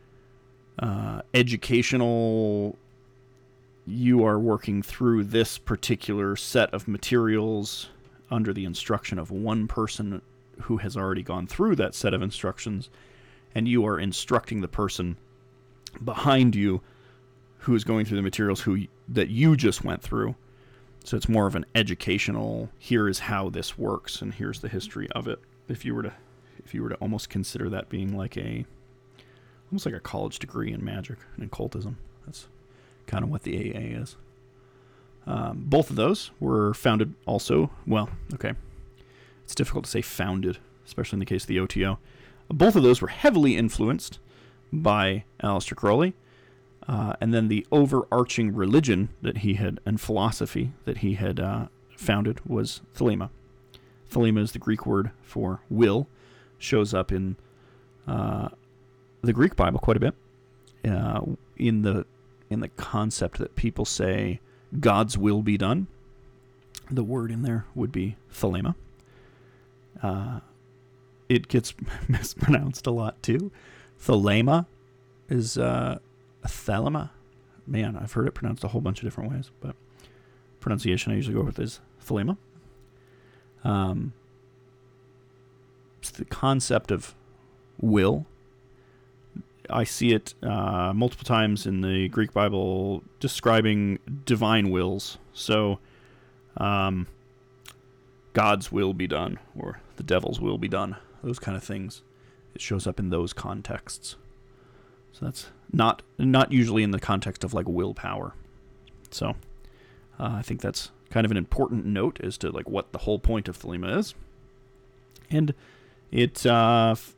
uh, educational. You are working through this particular set of materials under the instruction of one person who has already gone through that set of instructions, and you are instructing the person behind you who is going through the materials who that you just went through. So it's more of an educational. Here is how this works, and here's the history of it. If you were to, if you were to almost consider that being like a, almost like a college degree in magic and occultism. That's kind of what the AA is. Um, both of those were founded also. Well, okay, it's difficult to say founded, especially in the case of the OTO. Both of those were heavily influenced by Aleister Crowley uh, and then the overarching religion that he had and philosophy that he had uh, founded was Thelema. Thelema is the Greek word for will, shows up in uh, the Greek Bible quite a bit. Uh, in the in the concept that people say God's will be done, the word in there would be Thelema. Uh, it gets mispronounced a lot too. Thelema is uh, Thelema. Man, I've heard it pronounced a whole bunch of different ways, but pronunciation I usually go with is Thelema. Um, it's the concept of will. I see it uh, multiple times in the Greek Bible describing divine wills. So, um, God's will be done, or the devil's will be done. Those kind of things. It shows up in those contexts. So that's not not usually in the context of like willpower. So uh, I think that's kind of an important note as to like what the whole point of Thelema is, and it uh, f-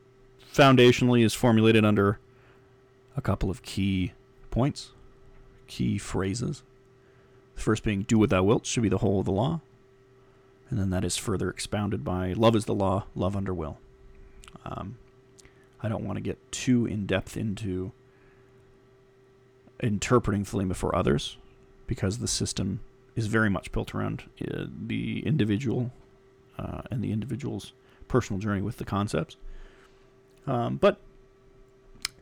foundationally is formulated under a couple of key points, key phrases. The first being "Do what thou wilt" should be the whole of the law, and then that is further expounded by "Love is the law, love under will." Um, I don't want to get too in depth into interpreting Thelema for others because the system is very much built around uh, the individual uh, and the individual's personal journey with the concepts. Um, but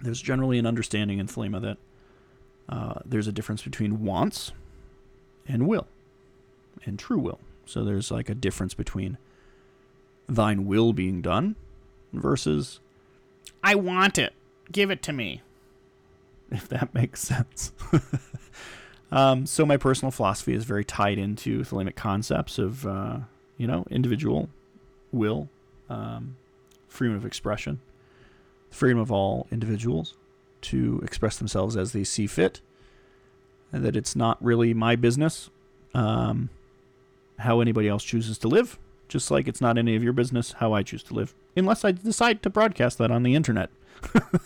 there's generally an understanding in Thelema that uh, there's a difference between wants and will and true will. So there's like a difference between thine will being done versus I want it. Give it to me. If that makes sense. um, so my personal philosophy is very tied into Thelemic concepts of, uh, you know, individual will, um, freedom of expression, freedom of all individuals to express themselves as they see fit, and that it's not really my business um, how anybody else chooses to live, just like it's not any of your business how I choose to live, unless I decide to broadcast that on the internet.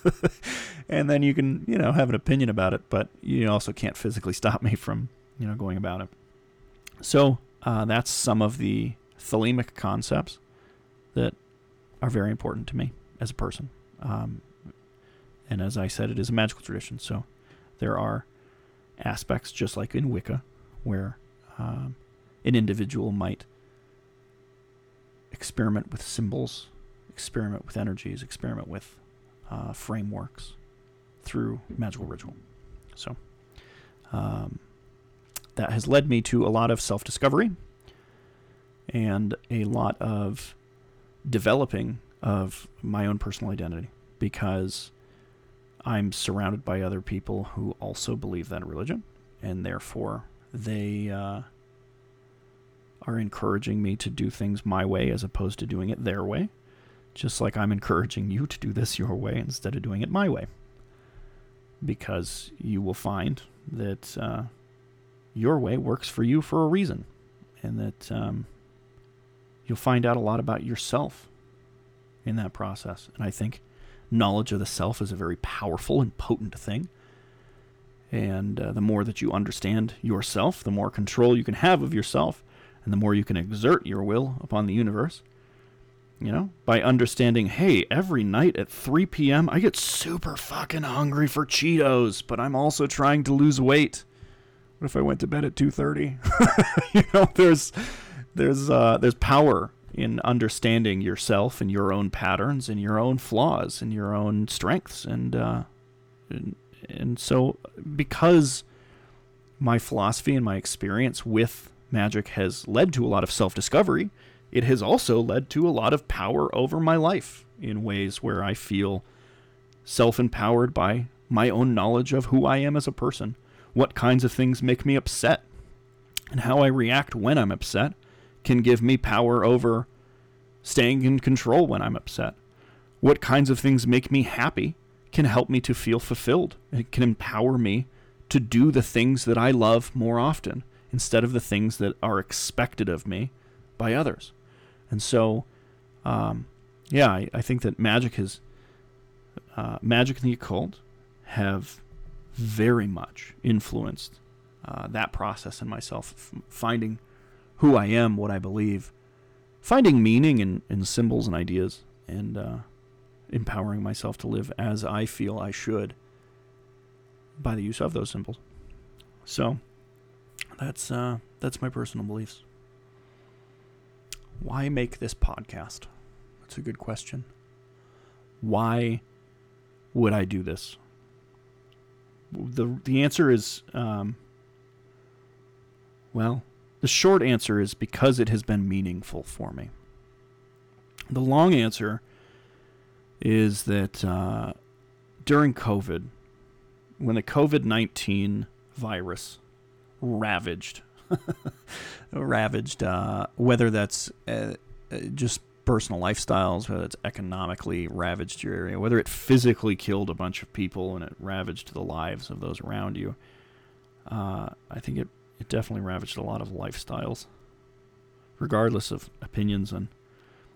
and then you can, you know, have an opinion about it, but you also can't physically stop me from, you know, going about it. So uh, that's some of the thelemic concepts that are very important to me as a person. Um, and as I said, it is a magical tradition. So there are aspects, just like in Wicca, where um, an individual might experiment with symbols, experiment with energies, experiment with uh, frameworks through magical ritual. So um, that has led me to a lot of self discovery and a lot of developing of my own personal identity because I'm surrounded by other people who also believe that religion, and therefore they uh, are encouraging me to do things my way as opposed to doing it their way, just like I'm encouraging you to do this your way instead of doing it my way. Because you will find that uh, your way works for you for a reason, and that um, you'll find out a lot about yourself in that process. And I think knowledge of the self is a very powerful and potent thing. And uh, the more that you understand yourself, the more control you can have of yourself, and the more you can exert your will upon the universe. You know, by understanding, hey, every night at 3 p.m., I get super fucking hungry for Cheetos, but I'm also trying to lose weight. What if I went to bed at 2:30? you know, there's there's uh, there's power in understanding yourself and your own patterns and your own flaws and your own strengths and uh, and, and so because my philosophy and my experience with magic has led to a lot of self-discovery it has also led to a lot of power over my life in ways where I feel self-empowered by my own knowledge of who I am as a person what kinds of things make me upset and how I react when I'm upset can give me power over staying in control when I'm upset. What kinds of things make me happy can help me to feel fulfilled. It can empower me to do the things that I love more often instead of the things that are expected of me by others. And so, um, yeah, I, I, think that magic has, uh, magic and the occult have very much influenced uh, that process in myself, finding who I am, what I believe, finding meaning in, in symbols and ideas, and uh, empowering myself to live as I feel I should by the use of those symbols. So that's uh, that's my personal beliefs. Why make this podcast? That's a good question. Why would I do this? the The answer is, um, well, the short answer is because it has been meaningful for me. The long answer is that uh, during COVID, when the COVID 19 virus ravaged, ravaged, uh, whether that's uh, uh, just personal lifestyles, whether it's economically ravaged your area, whether it physically killed a bunch of people and it ravaged the lives of those around you, uh, I think it, it definitely ravaged a lot of lifestyles, regardless of opinions on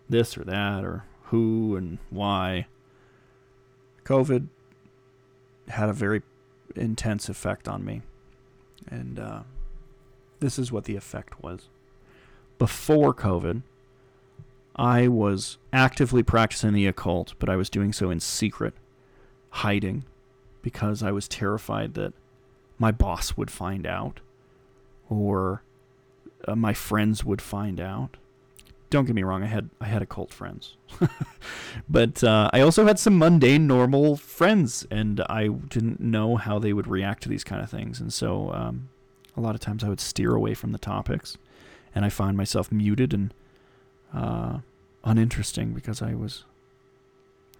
this or that or who and why. COVID had a very intense effect on me. And uh, this is what the effect was. Before COVID, I was actively practicing the occult, but I was doing so in secret, hiding, because I was terrified that my boss would find out or uh, my friends would find out. Don't get me wrong, I had I had occult friends, but uh, I also had some mundane, normal friends, and I didn't know how they would react to these kind of things, and so um, a lot of times I would steer away from the topics, and I find myself muted and uh, uninteresting because I was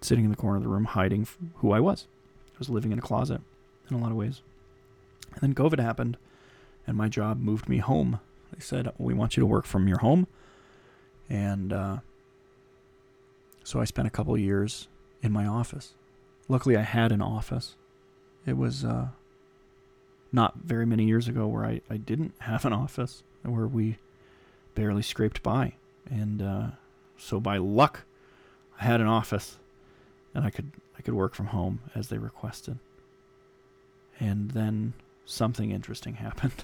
sitting in the corner of the room hiding who I was. I was living in a closet in a lot of ways. And then COVID happened, and my job moved me home. They said, We want you to work from your home. And uh, so I spent a couple years in my office. Luckily, I had an office. It was uh, not very many years ago where I, I didn't have an office, where we barely scraped by. And uh, so by luck, I had an office, and I could I could work from home as they requested. And then something interesting happened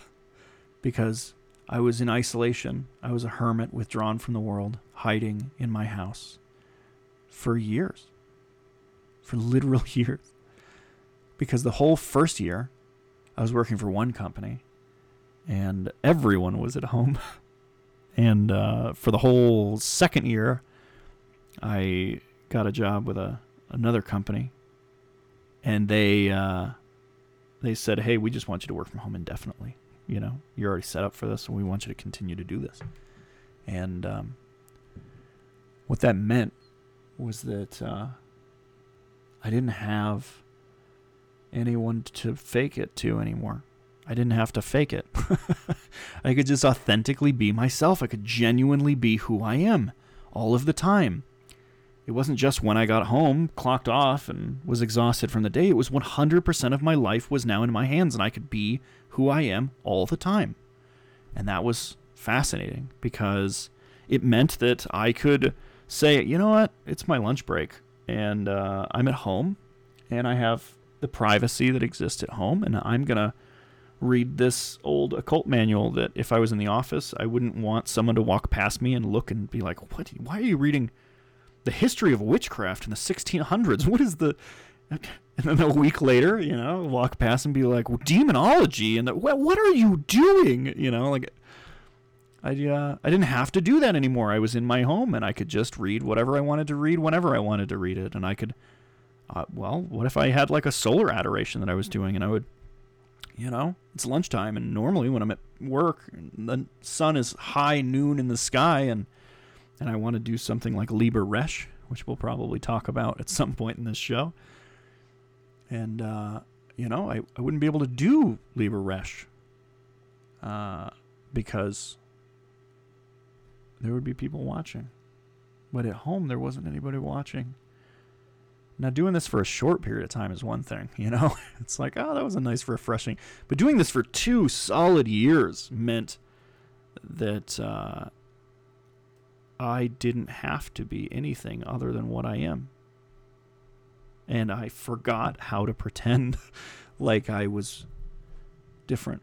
because I was in isolation. I was a hermit, withdrawn from the world, hiding in my house for years. For literal years. Because the whole first year, I was working for one company, and everyone was at home. and uh, for the whole second year, I got a job with a another company, and they uh, they said, "Hey, we just want you to work from home indefinitely. You know, you're already set up for this, and we want you to continue to do this." And um, what that meant was that uh, I didn't have anyone to fake it to anymore. I didn't have to fake it. I could just authentically be myself. I could genuinely be who I am all of the time. It wasn't just when I got home, clocked off, and was exhausted from the day. It was 100% of my life was now in my hands, and I could be who I am all the time. And that was fascinating because it meant that I could say, you know what, it's my lunch break, and uh, I'm at home, and I have the privacy that exists at home, and I'm going to read this old occult manual that if I was in the office, I wouldn't want someone to walk past me and look and be like, "What? Why are you reading the history of witchcraft in the 1600s. What is the and then a week later, you know, walk past and be like, well, demonology, and the, what, are you doing? You know, like I uh, I didn't have to do that anymore. I was in my home and I could just read whatever I wanted to read whenever I wanted to read it, and I could. Uh, well, what if I had like a solar adoration that I was doing, and I would, you know, it's lunchtime, and normally when I'm at work, the sun is high noon in the sky, and and I want to do something like Liber Resh, which we'll probably talk about at some point in this show. And, uh, you know, I, I wouldn't be able to do Liber Resh uh, because there would be people watching. But at home, there wasn't anybody watching. Now, doing this for a short period of time is one thing, you know? It's like, oh, that was a nice refreshing. But doing this for two solid years meant that uh, I didn't have to be anything other than what I am. And I forgot how to pretend like I was different.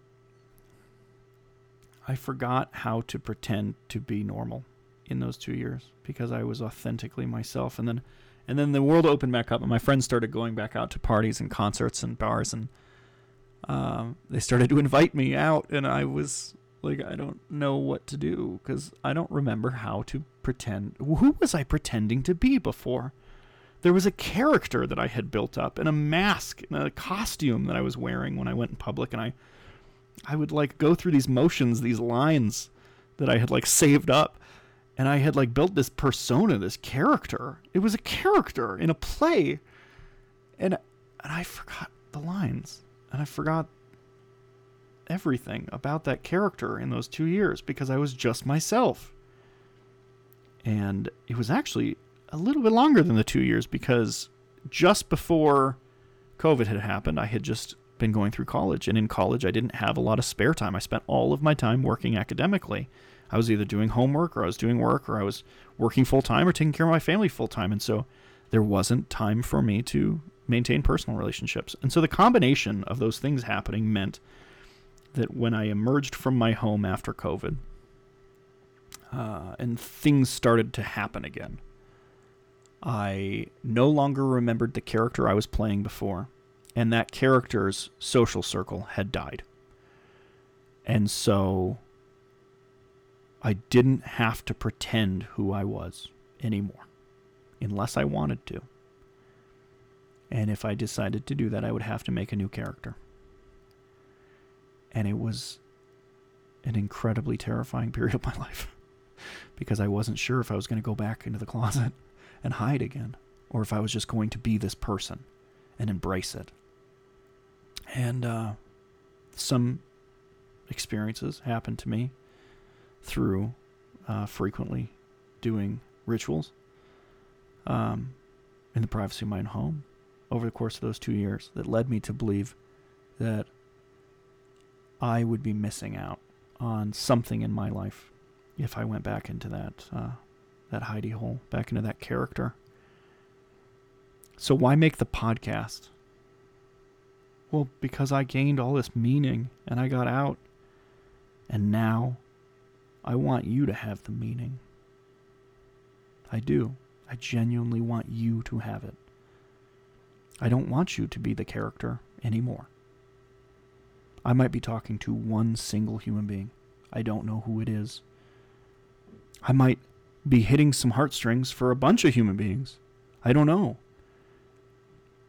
I forgot how to pretend to be normal in those 2 years because I was authentically myself and then and then the world opened back up and my friends started going back out to parties and concerts and bars and um, they started to invite me out and I was like I don't know what to do because I don't remember how to pretend. Who was I pretending to be before? There was a character that I had built up and a mask and a costume that I was wearing when I went in public and I I would like go through these motions, these lines that I had like saved up and I had like built this persona, this character. It was a character in a play. And and I forgot the lines, and I forgot everything about that character in those two years because I was just myself. And it was actually a little bit longer than the two years because just before COVID had happened, I had just been going through college. And in college, I didn't have a lot of spare time. I spent all of my time working academically. I was either doing homework or I was doing work or I was working full time or taking care of my family full time. And so there wasn't time for me to maintain personal relationships. And so the combination of those things happening meant that when I emerged from my home after COVID uh, and things started to happen again, I no longer remembered the character I was playing before, and that character's social circle had died. And so I didn't have to pretend who I was anymore, unless I wanted to. And if I decided to do that, I would have to make a new character. And it was an incredibly terrifying period of my life because I wasn't sure if I was going to go back into the closet and hide again or if I was just going to be this person and embrace it. And uh, some experiences happened to me through uh, frequently doing rituals um, in the privacy of my own home over the course of those two years that led me to believe I would be missing out on something in my life if I went back into that uh, that hidey hole, back into that character. So why make the podcast? Well, because I gained all this meaning and I got out. And now I want you to have the meaning. I do. I genuinely want you to have it. I don't want you to be the character anymore. I might be talking to one single human being. I don't know who it is. I might be hitting some heartstrings for a bunch of human beings. I don't know.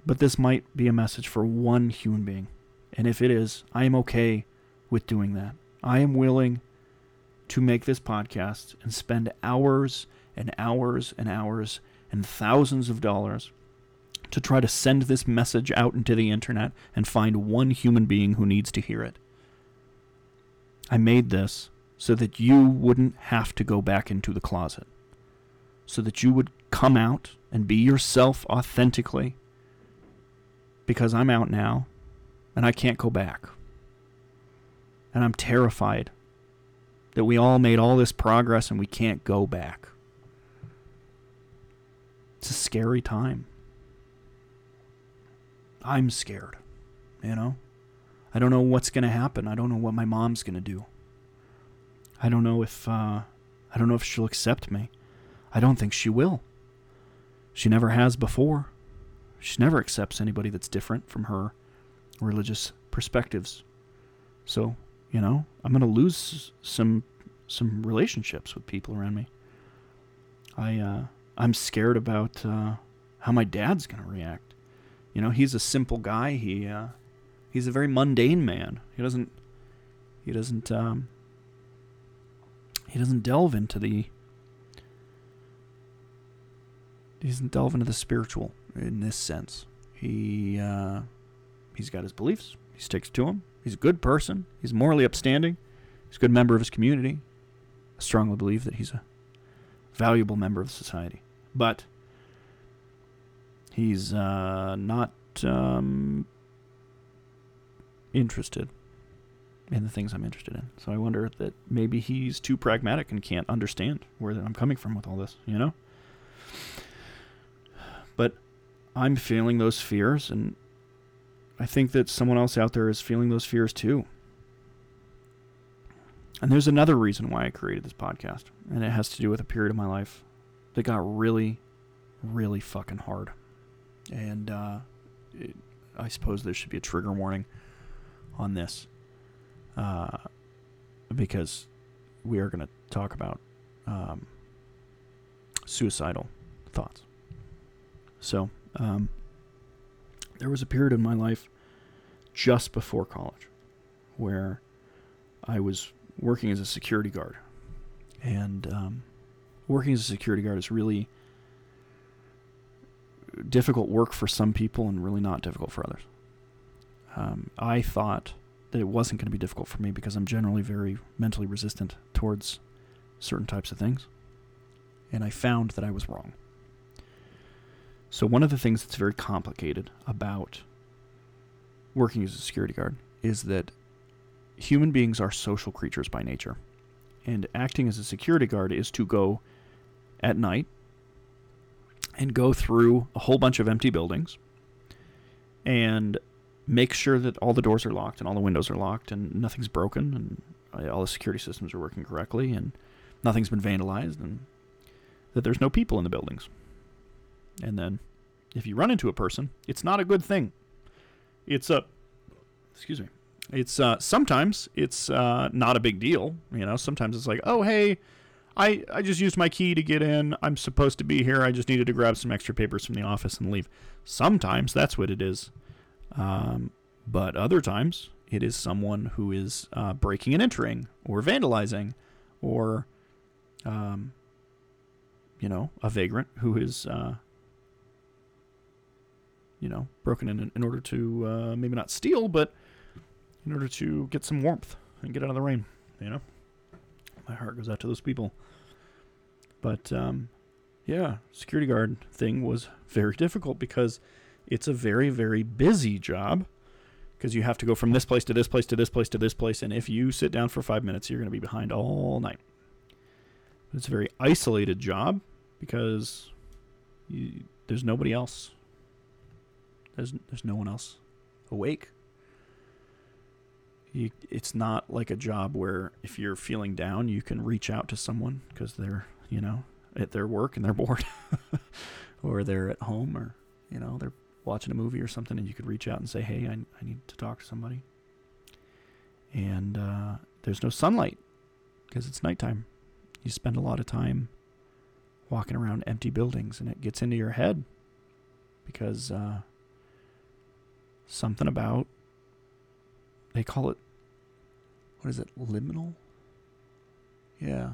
But this might be a message for one human being. And if it is, I am okay with doing that. I am willing to make this podcast and spend hours and hours and hours and thousands of dollars to try to send this message out into the internet and find one human being who needs to hear it. I made this so that you wouldn't have to go back into the closet, so that you would come out and be yourself authentically. Because I'm out now and I can't go back. And I'm terrified that we all made all this progress and we can't go back. It's a scary time. I'm scared. You know? I don't know what's going to happen. I don't know what my mom's going to do. I don't know if uh, I don't know if she'll accept me. I don't think she will. She never has before. She never accepts anybody that's different from her religious perspectives. So, you know, I'm going to lose some some relationships with people around me. I uh, I'm scared about uh, how my dad's going to react. You know, he's a simple guy. He uh, he's a very mundane man. He doesn't he doesn't um, he doesn't delve into the he doesn't delve into the spiritual in this sense. He uh, he's got his beliefs. He sticks to them. He's a good person. He's morally upstanding. He's a good member of his community. I strongly believe that he's a valuable member of society. But he's uh, not um, interested in the things I'm interested in. So I wonder that maybe he's too pragmatic and can't understand where I'm coming from with all this, you know? But I'm feeling those fears, and I think that someone else out there is feeling those fears too. And there's another reason why I created this podcast, and it has to do with a period of my life that got really, really fucking hard. And uh, it, I suppose there should be a trigger warning on this uh, because we are going to talk about um, suicidal thoughts. So, um, there was a period in my life just before college where I was working as a security guard. And um, working as a security guard is really difficult work for some people and really not difficult for others. Um, I thought that it wasn't going to be difficult for me because I'm generally very mentally resistant towards certain types of things. And I found that I was wrong. So, one of the things that's very complicated about working as a security guard is that human beings are social creatures by nature. And acting as a security guard is to go at night and go through a whole bunch of empty buildings and make sure that all the doors are locked and all the windows are locked and nothing's broken and uh, all the security systems are working correctly and nothing's been vandalized and that there's no people in the buildings. And then if you run into a person, it's not a good thing. It's a excuse me. It's uh, sometimes it's uh, not a big deal, you know. Sometimes it's like, "Oh, hey, I I just used my key to get in. I'm supposed to be here. I just needed to grab some extra papers from the office and leave." Sometimes that's what it is. Um, but other times it is someone who is uh, breaking and entering or vandalizing or um, you know, a vagrant who is, uh, you know, broken in in order to uh, maybe not steal, but in order to get some warmth and get out of the rain. You know, my heart goes out to those people. But um, yeah, security guard thing was very difficult because it's a very very busy job because you have to go from this place to this place to this place to this place, and if you sit down for five minutes, you're going to be behind all night. It's a very isolated job because you, there's nobody else. There's there's no one else awake. You, it's not like a job where if you're feeling down, you can reach out to someone because they're you know at their work and they're bored, or they're at home, or you know they're watching a movie or something, and you could reach out and say, "Hey, I, I need to talk to somebody." And uh, there's no sunlight because it's nighttime. You spend a lot of time walking around empty buildings, and it gets into your head because uh, something about they call it what is it liminal? Yeah,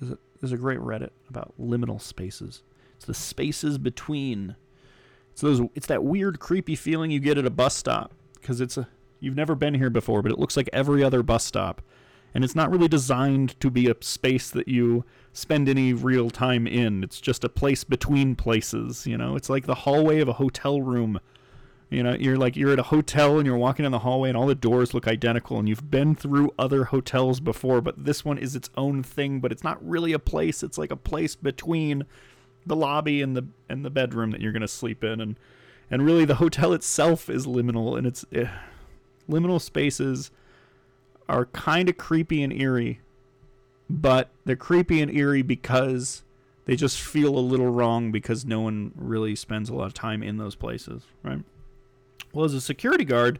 there's a there's a great Reddit about liminal spaces. It's the spaces between. It's those. It's that weird, creepy feeling you get at a bus stop because it's a. You've never been here before, but it looks like every other bus stop and it's not really designed to be a space that you spend any real time in. It's just a place between places, you know. It's like the hallway of a hotel room. You know, you're like you're at a hotel and you're walking in the hallway and all the doors look identical and you've been through other hotels before, but this one is its own thing, but it's not really a place. It's like a place between the lobby and the and the bedroom that you're going to sleep in and and really the hotel itself is liminal and it's eh, liminal spaces are kind of creepy and eerie, but they're creepy and eerie because they just feel a little wrong because no one really spends a lot of time in those places, right? Well, as a security guard,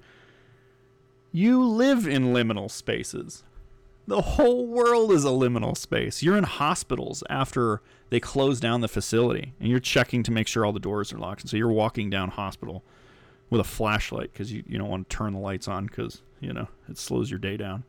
you live in liminal spaces. The whole world is a liminal space. You're in hospitals after they close down the facility and you're checking to make sure all the doors are locked. And so you're walking down hospital with a flashlight because you, you don't want to turn the lights on because you know it slows your day down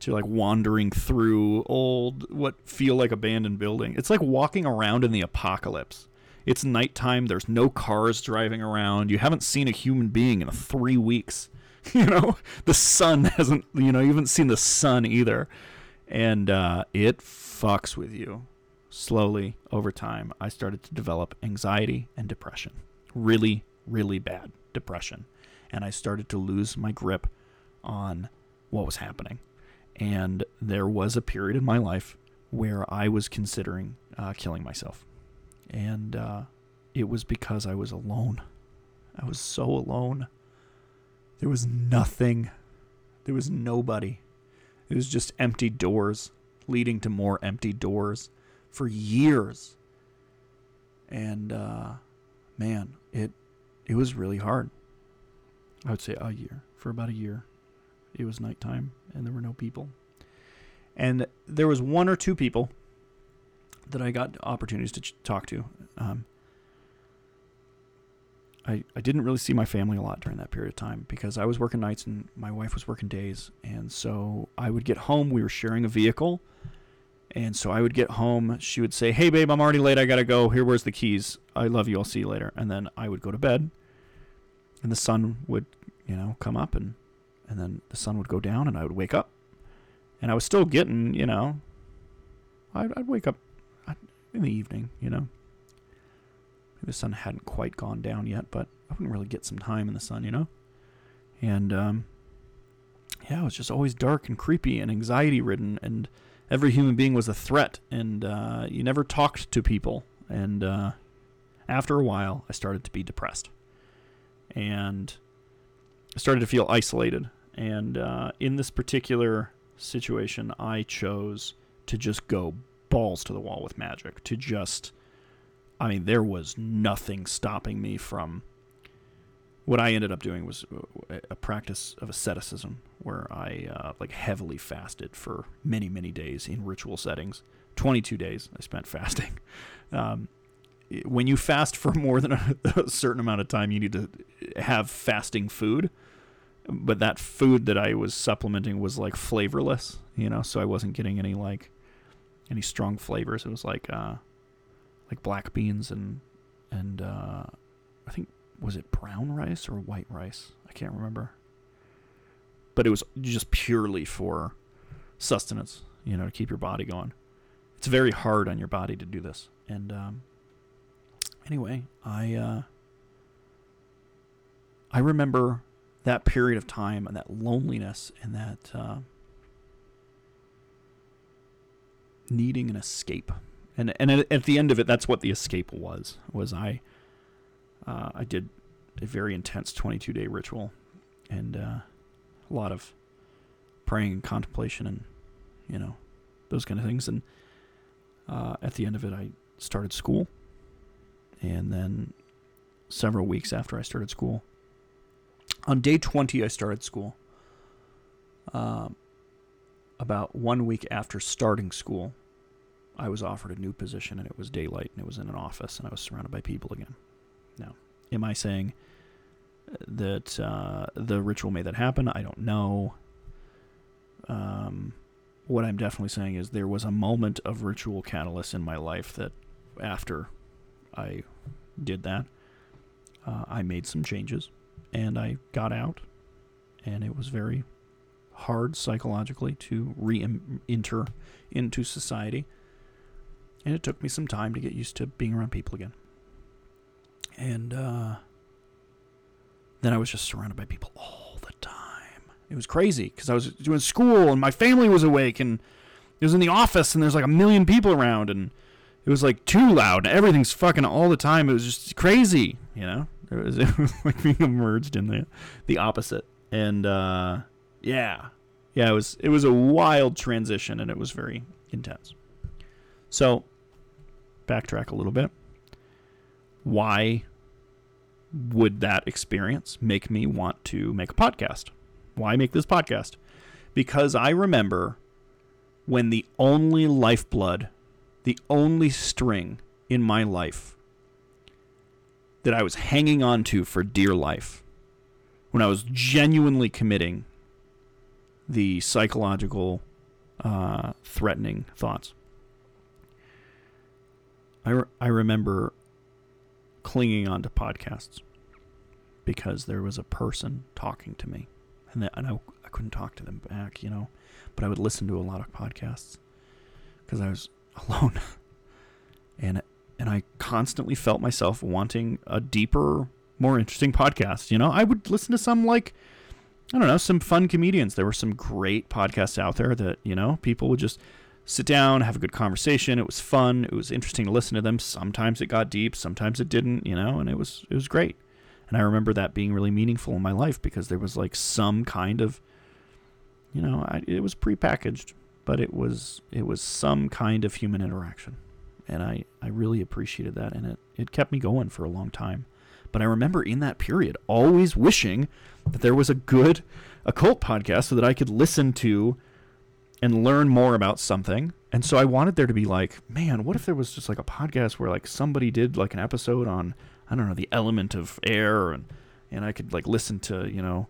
to like wandering through old what feel like abandoned building it's like walking around in the apocalypse it's nighttime. There's no cars driving around. You haven't seen a human being in three weeks. You know the sun hasn't you know you haven't seen the sun either. And uh, it fucks with you. Slowly over time i started to develop anxiety and depression. Really really bad depression. And i started to lose my grip on what was happening. And there was a period in my life where I was considering uh, killing myself. And uh, it was because I was alone. I was so alone. There was nothing, there was nobody. It was just empty doors leading to more empty doors for years. And uh, man, it it was really hard. I would say a year for about a year it was nighttime and there were no people. And there was one or two people that I got opportunities to ch- talk to. Um, I, I didn't really see my family a lot during that period of time because I was working nights and my wife was working days. And so I would get home. We were sharing a vehicle. And so I would get home. She would say, "Hey, babe, I'm already late. I gotta go. Here, where's the keys? I love you. I'll see you later." And then I would go to bed, and the sun would, you know, come up, and and then the sun would go down, and I would wake up, and I was still getting, you know, I'd, I'd wake up in the evening, you know. Maybe the sun hadn't quite gone down yet, but I wouldn't really get some time in the sun, you know. And um, yeah, it was just always dark and creepy and anxiety ridden, and every human being was a threat, and uh, you never talked to people. And uh, after a while, I started to be depressed, and I started to feel isolated. And uh, in this particular situation, I chose to just go balls to the wall with magic. To just, I mean, there was nothing stopping me from. What I ended up doing was a practice of asceticism, where I uh, like heavily fasted for many, many days in ritual settings. Twenty-two days I spent fasting. Um, when you fast for more than a, a certain amount of time, you need to have fasting food but that food that I was supplementing was like flavorless, you know, so I wasn't getting any like any strong flavors. It was like uh like black beans and and uh I think was it brown rice or white rice? I can't remember. But it was just purely for sustenance, you know, to keep your body going. It's very hard on your body to do this. And um anyway, I uh I remember that period of time and that loneliness and that uh, needing an escape. And and at, at, the end of it, that's what the escape was. Was I uh, I did a very intense 22 day ritual and uh, a lot of praying and contemplation and you know those kind of things. And uh, at the end of it, I started school. And then several weeks after I started school, on day 20, I started school. Um, about one week after starting school, I was offered a new position, and it was daylight, and it was in an office, and I was surrounded by people again. Now, am I saying that uh, the ritual made that happen? I don't know. Um, what I'm definitely saying is there was a moment of ritual catalyst in my life that after I did that, uh, I made some changes and I got out, and it was very hard psychologically to re-enter into society, and it took me some time to get used to being around people again. And uh, then I was just surrounded by people all the time. It was crazy because I was doing school and my family was awake and it was in the office and there's like a million people around and it was like too loud and everything's fucking all the time. It was just crazy, you know. It was, it was like being immersed in the the opposite, and uh, yeah, yeah, it was it was a wild transition, and it was very intense. So, backtrack a little bit. Why would that experience make me want to make a podcast? Why make this podcast? Because I remember when the only lifeblood, the only string in my life that I was hanging on to for dear life when I was genuinely committing the psychological uh, threatening thoughts. I, re- I remember clinging on to podcasts because there was a person talking to me and, that, and I, I couldn't talk to them back, you know, but I would listen to a lot of podcasts because I was alone. and and I constantly felt myself wanting a deeper, more interesting podcast. You know, I would listen to some like I don't know, some fun comedians. There were some great podcasts out there that, you know, people would just sit down, have a good conversation. It was fun. It was interesting to listen to them. Sometimes it got deep, sometimes it didn't, you know, and it was it was great. And I remember that being really meaningful in my life because there was like some kind of you know, I, it was prepackaged, but it was it was some kind of human interaction and I, I really appreciated that and it, it kept me going for a long time but i remember in that period always wishing that there was a good occult podcast so that i could listen to and learn more about something. And so i wanted there to be like man what if there was just like a podcast where like somebody did like an episode on i don't know the element of air and and i could like listen to you know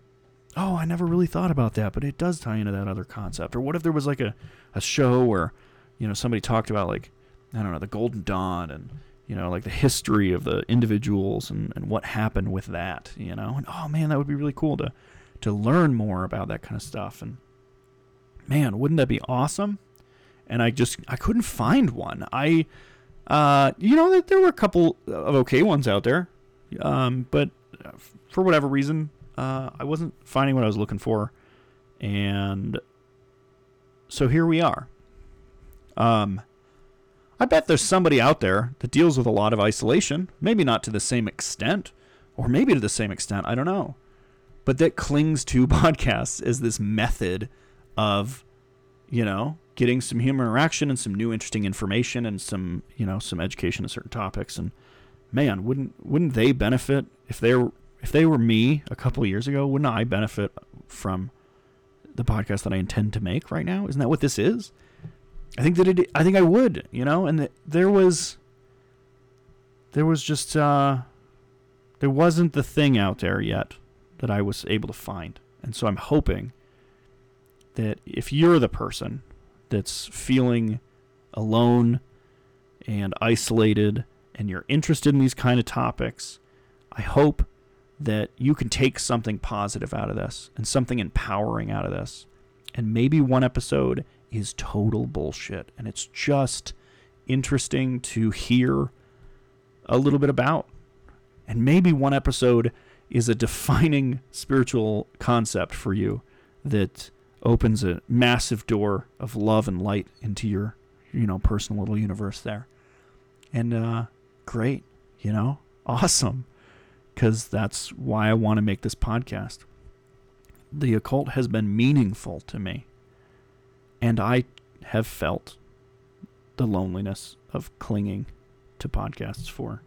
oh i never really thought about that but it does tie into that other concept. Or what if there was like a, a show where you know, somebody talked about like, I don't know, the Golden Dawn and, you know, like the history of the individuals and, and what happened with that, you know, and oh man, that would be really cool to, to learn more about that kind of stuff. And man, wouldn't that be awesome? And I just, I couldn't find one. I, uh, you know, that there were a couple of okay ones out there. Um, but for whatever reason, uh, I wasn't finding what I was looking for. And so here we are. Um, I bet there's somebody out there that deals with a lot of isolation, maybe not to the same extent, or maybe to the same extent, I don't know, but that clings to podcasts as this method of, you know, getting some human interaction and some new interesting information and some, you know, some education on certain topics. And man, wouldn't wouldn't they benefit if they were if they were me a couple years ago? Wouldn't I benefit from the podcast that I intend to make right now? Isn't that what this is? I think that it. I think I would. You know, and the, there was. There was just. Uh, there wasn't the thing out there yet that I was able to find, and so I'm hoping that if you're the person that's feeling alone and isolated and you're interested in these kind of topics, I hope that you can take something positive out of this and something empowering out of this. And maybe one episode is total bullshit. And it's just interesting to hear a little bit about. And maybe one episode is a defining spiritual concept for you that opens a massive door of love and light into your, you know, personal little universe there. And uh, great, you know, awesome, because that's why I want to make this podcast. The occult has been meaningful to me and I have felt the loneliness of clinging to podcasts for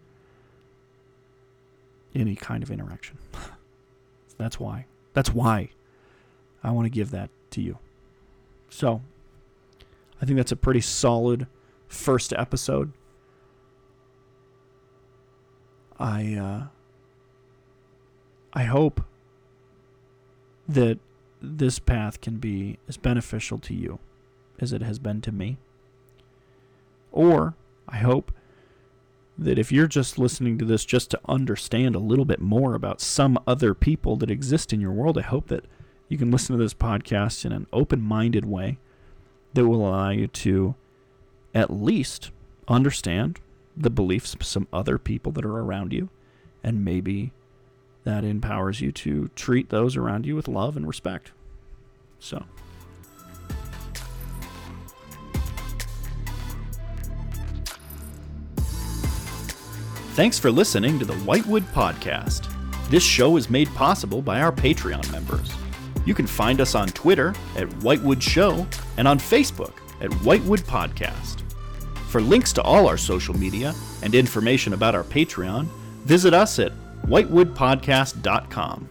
any kind of interaction. That's why. That's why I want to give that to you. So, I think that's a pretty solid first episode. I uh, I hope that this path can be as beneficial to you as it has been to me. Or, I hope that if you're just listening to this just to understand a little bit more about some other people that exist in your world, I hope that you can listen to this podcast in an open minded way that will allow you to at least understand the beliefs of some other people that are around you and maybe that empowers you to treat those around you with love and respect. So. Thanks for listening to the Whitewood Podcast. This show is made possible by our Patreon members. You can find us on Twitter at Whitewood Show and on Facebook at Whitewood Podcast. For links to all our social media and information about our Patreon, visit us at whitewoodpodcast.com.